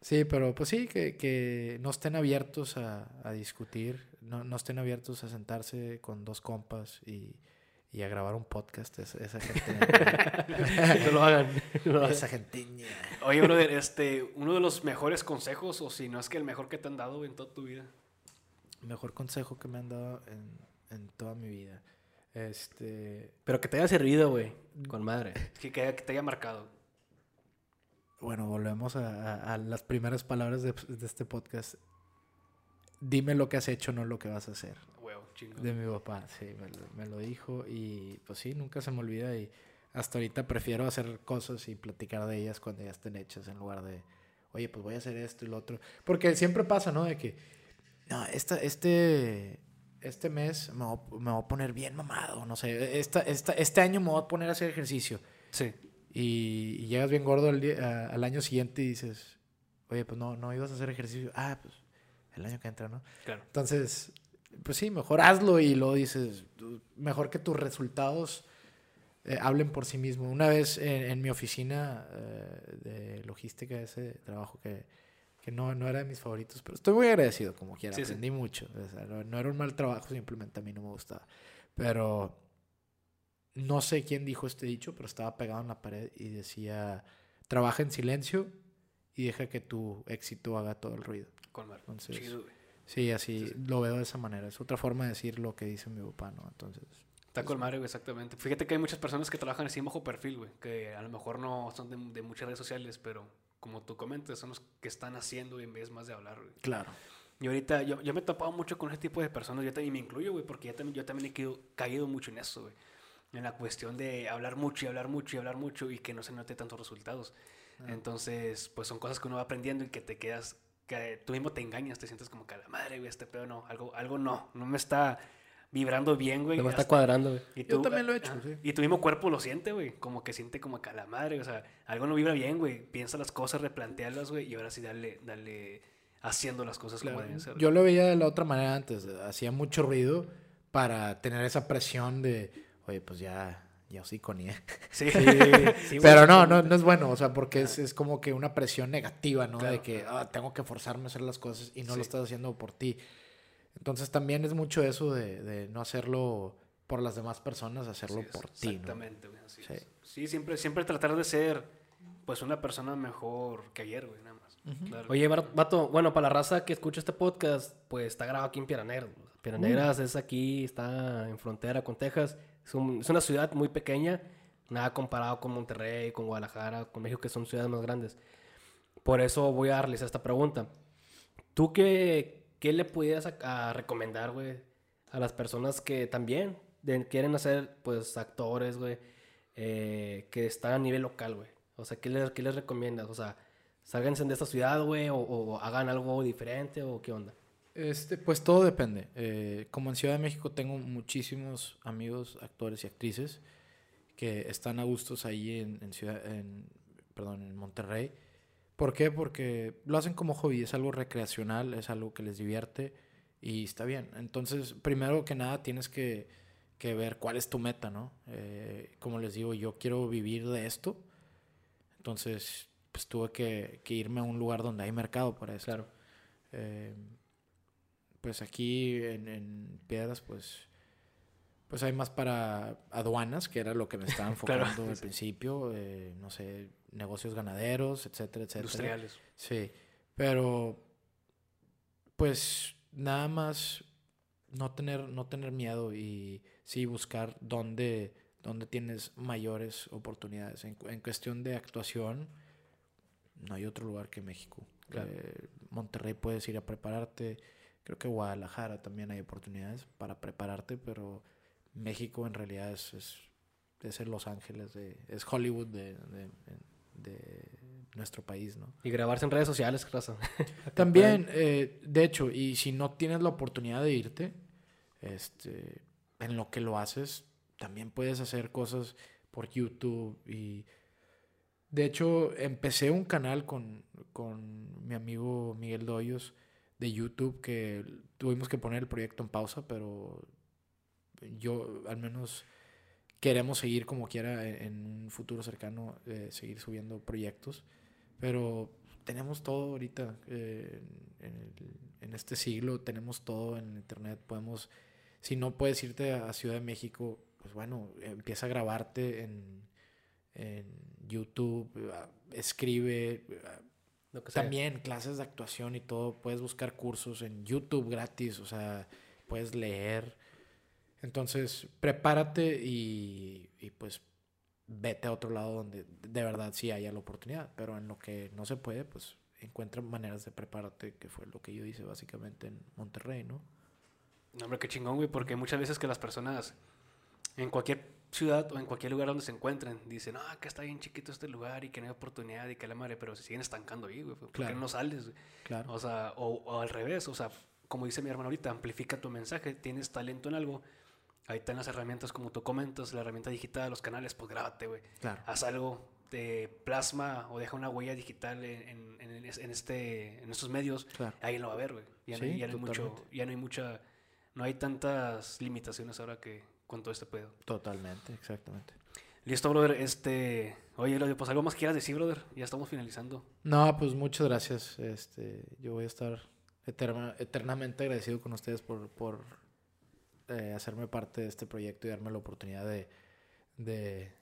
Sí, pero pues sí, que, que no estén abiertos a, a discutir, no, no, estén abiertos a sentarse con dos compas y, y a grabar un podcast. Esa, esa gente. no lo hagan. No esa gente. Oye, brother, este, uno de los mejores consejos, o si no es que el mejor que te han dado en toda tu vida. Mejor consejo que me han dado en, en toda mi vida. Este. Pero que te haya servido, güey. Con madre. Que, que, que te haya marcado bueno, volvemos a, a, a las primeras palabras de, de, este podcast. Dime lo que has hecho, no lo que vas a hacer. De mi papá, sí, me lo, me lo, dijo y pues sí, nunca se me olvida y hasta ahorita prefiero hacer cosas y platicar de ellas cuando ya estén hechas en lugar de, oye, pues voy a hacer esto y lo otro. Porque siempre pasa, ¿no? De que, no, esta, este, este mes me voy, a- me voy a poner bien mamado, no sé, esta, esta, este año me voy a poner a hacer ejercicio. Sí. Y, y llegas bien gordo al, día- a- al año siguiente y dices, oye, pues no, no ibas a hacer ejercicio. Ah, pues el año que entra, ¿no? Claro. Entonces, pues sí, mejor hazlo y luego dices, mejor que tus resultados eh, hablen por sí mismos. Una vez en, en mi oficina eh, de logística, ese trabajo que, que no, no era de mis favoritos, pero estoy muy agradecido como quiera, Sí, sí. aprendí mucho. O sea, no, no era un mal trabajo, simplemente a mí no me gustaba. Pero no sé quién dijo este dicho, pero estaba pegado en la pared y decía, trabaja en silencio y deja que tu éxito haga todo el ruido. Con Mar. Entonces, Chido, güey. Sí, así lo veo de esa manera. Es otra forma de decir lo que dice mi papá, ¿no? Entonces, Está con madre, güey, exactamente. Fíjate que hay muchas personas que trabajan así bajo perfil, güey, que a lo mejor no son de, de muchas redes sociales, pero como tú comentas, son los que están haciendo en vez más de hablar, güey. claro. Y ahorita yo, yo me he topado mucho con ese tipo de personas, yo también me incluyo, güey, porque yo también, yo también he caído, caído mucho en eso, güey. En la cuestión de hablar mucho y hablar mucho y hablar mucho y que no se note tantos resultados. Entonces, pues son cosas que uno va aprendiendo y que te quedas, que tú mismo te engañas, te sientes como que a la madre, güey, este pedo no, algo, algo no, no me está vibrando bien, güey. No me está cuadrando, güey. y Yo también lo he hecho, sí. Y tu mismo cuerpo lo siente, güey. Como que siente como que a la madre, o sea, algo no vibra bien, güey. Piensa las cosas, replantealas, güey. Y ahora sí, dale, dale haciendo las cosas como Claro. deben ser. Yo lo veía de la otra manera antes. Hacía mucho ruido para tener esa presión de, oye, pues ya, ya sí con Sí, Sí, sí, güey. Pero no, no, no es bueno, o sea, porque es, es como que una presión negativa, ¿no? Claro, de que "Ah, tengo que forzarme a hacer las cosas y no Sí. lo estás haciendo por ti. Entonces también es mucho eso de, de no hacerlo por las demás personas, hacerlo Así por ti, ¿no? Exactamente, güey. Así Sí. es. Sí, siempre, siempre tratar de ser, pues, una persona mejor que ayer, güey, nada más. Claro. Oye, vato, bueno, para la raza que escucha este podcast, pues está grabado aquí en Piedra Negra. Piedra Negras es aquí, está en frontera con Texas. Es, un- es una ciudad muy pequeña, nada comparado con Monterrey, con Guadalajara, con México, que son ciudades más grandes. Por eso voy a realizar esta pregunta. ¿Tú qué, qué le pudieras a, a recomendar, güey, a las personas que también quieren hacer, pues, actores, güey, eh, que están a nivel local, güey? O sea, ¿qué les, qué les recomiendas? O sea, ¿sálganse de esta ciudad, güey, o, o hagan algo diferente, o qué onda? Este, pues todo depende. Eh, como en Ciudad de México tengo muchísimos amigos, actores y actrices que están a gustos ahí en, en Ciudad, en, perdón, en Monterrey. ¿Por qué? Porque lo hacen como hobby, es algo recreacional, es algo que les divierte y está bien. Entonces, primero que nada tienes que, que ver cuál es tu meta, ¿no? Eh, como les digo, yo quiero vivir de esto. Entonces, pues tuve que, que irme a un lugar donde hay mercado para eso. Claro. Eh, pues aquí en, en Piedras, pues, pues hay más para aduanas, que era lo que me estaba Claro, enfocando al sí. principio. eh, no sé, negocios ganaderos, etcétera, etcétera. Industriales. Sí, pero pues nada más no tener, no tener miedo y sí buscar dónde, dónde tienes mayores oportunidades. En, en cuestión de actuación, no hay otro lugar que México. Claro. Eh, Monterrey puedes ir a prepararte. Creo que Guadalajara también hay oportunidades para prepararte, pero México en realidad es, es, es el Los Ángeles, de, es Hollywood de, de- de nuestro país, ¿no? Y grabarse en redes sociales, raza. También, eh, de hecho, y si no tienes la oportunidad de irte, este, en lo que lo haces, también puedes hacer cosas por YouTube y... De hecho, empecé un canal con, con mi amigo Miguel Doyos de YouTube que tuvimos que poner el proyecto en pausa, pero yo al menos queremos seguir como quiera en, un futuro cercano, eh, seguir subiendo proyectos, pero tenemos todo ahorita eh, en, en este siglo, tenemos todo en internet, podemos, si no puedes irte a Ciudad de México, pues bueno, empieza a grabarte en, en YouTube, escribe, Lo que sea. también clases de actuación y todo, puedes buscar cursos en YouTube gratis, o sea, puedes leer. Entonces, prepárate y, y, pues vete a otro lado donde de verdad sí haya la oportunidad, pero en lo que no se puede, pues encuentra maneras de prepararte, que fue lo que yo hice básicamente en Monterrey, ¿no? No, hombre, qué chingón, güey, porque muchas veces que las personas en cualquier ciudad o en cualquier lugar donde se encuentren dicen, ah, que está bien chiquito este lugar y que no hay oportunidad y que la madre, pero se siguen estancando ahí, güey. ¿Por qué Claro. no sales? güey? Claro. O sea, o, o al revés, o sea, como dice mi hermano ahorita, amplifica tu mensaje, tienes talento en algo, ahí están las herramientas como tú comentas, la herramienta digital, los canales, pues grábate, güey. Claro. Haz algo, de plasma o deja una huella digital en, en, en, este, en estos medios, Claro. alguien lo va a ver, güey. Ya, no Sí, ya no hay mucho, ya no hay mucha, no hay tantas limitaciones ahora que con todo este pedo. Totalmente, exactamente. Listo, brother, este, oye, pues algo más quieras decir, brother, ya estamos finalizando. No, pues muchas gracias. Este, yo voy a estar eterna- eternamente agradecido con ustedes por, por eh, hacerme parte de este proyecto y darme la oportunidad de, de,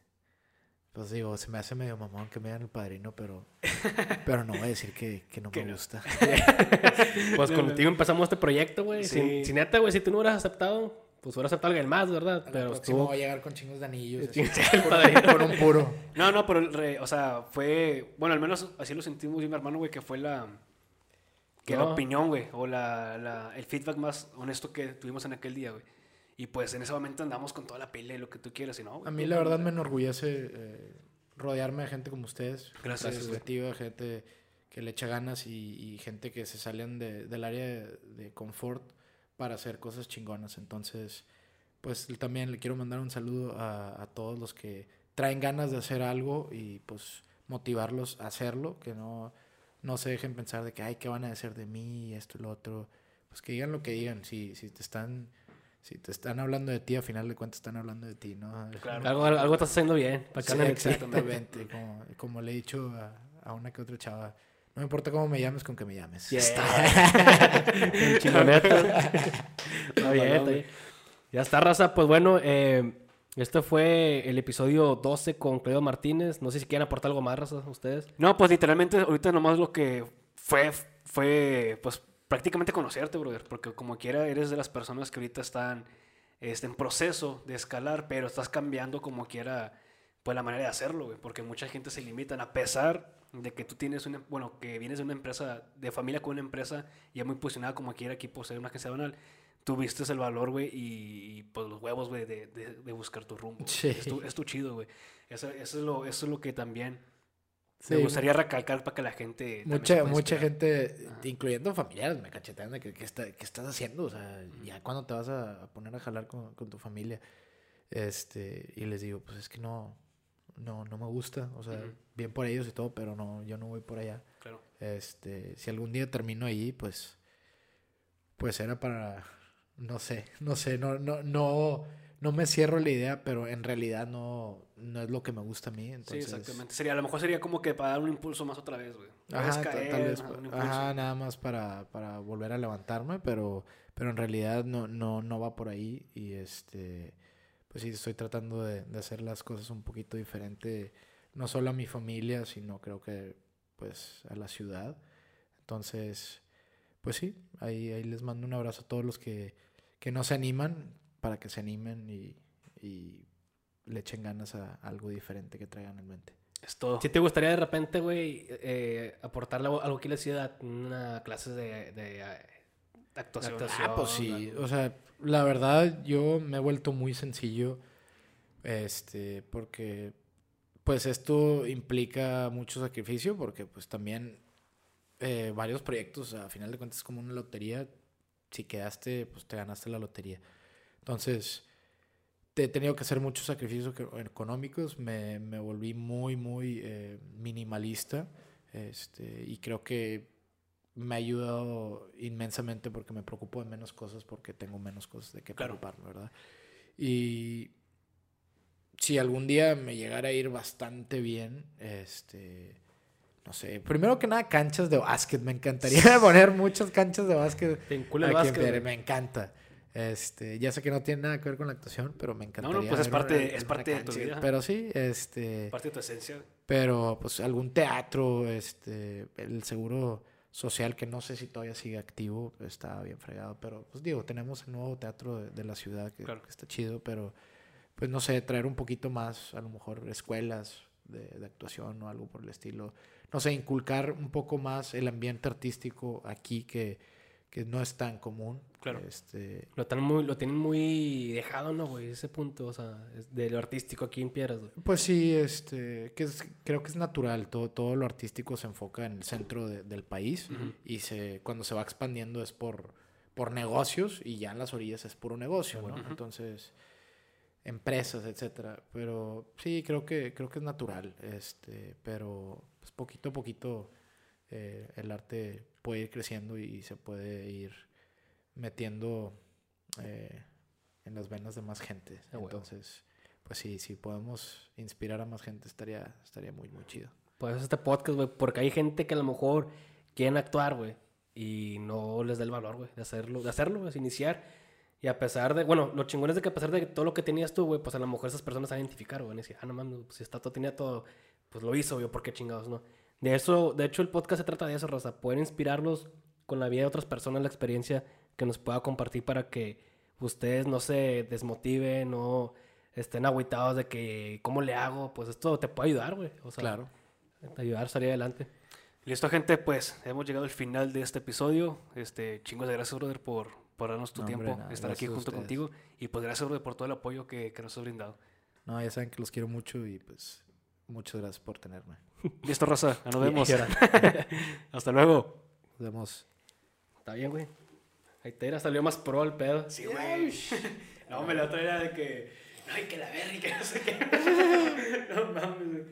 pues digo, se me hace medio mamón que me digan el padrino, pero, pero no voy a decir que, que no me no. gusta. Pues contigo empezamos este proyecto, güey. Sí. Si, si neta, güey, si tú no hubieras aceptado, pues hubiera aceptado alguien más, ¿verdad? Pero Pero estuvo... voy a llegar con chingos de anillos. Sí, así, con un puro. No, no, pero, re- o sea, fue, bueno, al menos así lo sentimos yo y mi hermano, güey, que fue la, que la No. opinión, güey, o la, la- el feedback más honesto que tuvimos en aquel día, güey. Y pues en ese momento andamos con toda la y lo que tú quieras y no, güey, A mí la verdad me enorgullece eh, rodearme de gente como ustedes. Gracias, creativa, gente que le echa ganas y, y gente que se salen de- del área de, de confort para hacer cosas chingonas. Entonces, pues también le quiero mandar un saludo a, a todos los que traen ganas de hacer algo y pues motivarlos a hacerlo, que no, no se dejen pensar de que, ay, ¿qué van a decir de mí? Esto y lo otro. Pues que digan lo que digan. Si, si te están... Si te están hablando de ti, a final de cuentas están hablando de ti, ¿no? Claro. Algo, algo estás haciendo bien. Para que Sí, exactamente. Como, como le he dicho a, a una que otra chava, no me importa cómo me llames, con que me llames. Yeah. Chingoneta. Está bien, está bien. Ya está, raza. Pues bueno, eh, este fue el episodio 12 con Cleo Martínez. No sé si quieren aportar algo más, raza, ustedes. No, pues literalmente ahorita nomás lo que fue, fue pues prácticamente conocerte, brother, porque como quiera eres de las personas que ahorita están este, en proceso de escalar, pero estás cambiando como quiera pues la manera de hacerlo, güey, porque mucha gente se limitan a pesar de que tú tienes una, bueno, que vienes de una empresa, de familia con una empresa ya muy posicionada como quiera aquí por ser una agencia banal, tuviste el valor, güey, y, y, pues los huevos, güey, de, de, de buscar tu rumbo. Sí. Es, tu, es tu chido, güey. Eso, eso, es lo, eso es lo que también Sí, me gustaría recalcar para que la gente. Mucha, mucha gente, incluyendo familiares, me cachetean de que, ¿qué está- qué estás haciendo? O sea, ya cuando te vas a, a poner a jalar con, con tu familia. Este, y les digo, pues es que no, no, no me gusta. O sea, bien por ellos y todo, pero no, yo no voy por allá. Claro. Este, si algún día termino ahí, pues, pues era para, no sé, no sé, no, no, no, no me cierro la idea, pero en realidad no, no es lo que me gusta a mí. Entonces, sí, exactamente. Sería, a lo mejor sería como que para dar un impulso más otra vez, güey. Ajá, caer, tal vez, ajá, nada más para, para volver a levantarme, pero, pero en realidad no, no, no va por ahí y este, pues sí, estoy tratando de, de hacer las cosas un poquito diferente, no solo a mi familia, sino creo que pues a la ciudad. Entonces, pues sí, ahí, ahí les mando un abrazo a todos los que, que no se animan, para que se animen y, y le echen ganas a algo diferente que traigan en mente. Es todo. Si te gustaría de repente, güey, eh, aportarle algo, aquí a la ciudad, una clase de, de, Actuación. actuación. Ah, pues sí. O sea, la verdad, yo me he vuelto muy sencillo. Este, porque pues esto implica mucho sacrificio, porque pues también eh, varios proyectos, a final de cuentas, es como una lotería. Si quedaste, pues te ganaste la lotería. Entonces, te he tenido que hacer muchos sacrificios eco- económicos. Me, me volví muy, muy eh, minimalista. Este, y creo que me ha ayudado inmensamente porque me preocupo de menos cosas porque tengo menos cosas de qué Claro. preocuparme, ¿verdad? Y si algún día me llegara a ir bastante bien, este, no sé, primero que nada canchas de básquet, me encantaría poner muchas canchas de básquet. Te vincula el básquet, me encanta. Este, ya sé que no tiene nada que ver con la actuación, pero me encantaría. pues es parte- una- es parte de tu vida. Pero sí, este, Parte de tu esencia. pero pues algún teatro, este, el seguro social que no sé si todavía sigue activo, está bien fregado, pero pues digo, tenemos el nuevo teatro de, de la ciudad que, Claro. que está chido, pero pues no sé, traer un poquito más, a lo mejor escuelas de, de actuación o algo por el estilo, no sé, inculcar un poco más el ambiente artístico aquí que, que no es tan común. Claro. Este, Lo, tan muy, lo tienen muy dejado, ¿no, güey? Ese punto, o sea, es de lo artístico aquí en Piedras, güey. Pues sí, este, que es- creo que es natural, todo, todo lo artístico se enfoca en el centro de- del país y se, cuando se va expandiendo es por, por negocios y ya en las orillas es puro negocio, ¿no? Entonces, empresas, etcétera. Pero sí, creo que, creo que es natural, este, pero pues, poquito a poquito eh, el arte puede ir creciendo y se puede ir metiendo eh, en las venas de más gente. Ah. Entonces, pues sí, si podemos inspirar a más gente estaría, estaría muy, muy chido. Pues este podcast, güey, porque hay gente que a lo mejor quieren actuar, güey, y no les da el valor, güey, de hacerlo, de hacerlo, de iniciar. Y a pesar de, bueno, lo chingón es de que a pesar de todo lo que tenías tú, güey, pues a lo mejor esas personas se van a identificar, güey, y decir, ah, no mames, pues si está todo, tenía todo, pues lo hizo, yo, ¿por qué chingados, no? De eso, de hecho, el podcast se trata de eso, Rosa, poder inspirarlos con la vida de otras personas, la experiencia que nos pueda compartir para que ustedes no se desmotiven, no estén agüitados de que, ¿cómo le hago? Pues esto te puede ayudar, güey. O sea, Claro. te ayudar a salir adelante. Listo, gente, pues hemos llegado al final de este episodio. Este, chingos de gracias, brother, por, por darnos tu No, hombre, tiempo, nada, estar aquí junto contigo. Y pues gracias, brother, por todo el apoyo que, que nos has brindado. No, ya saben que los quiero mucho y pues muchas gracias por tenerme. Listo, Rosa, nos vemos. Hasta luego. Nos vemos. Está bien, güey. Ahí te era, salió más pro el pedo. Sí, güey. No, me la otra era de que. Ay, que la verga, y que no sé qué. no mames, güey.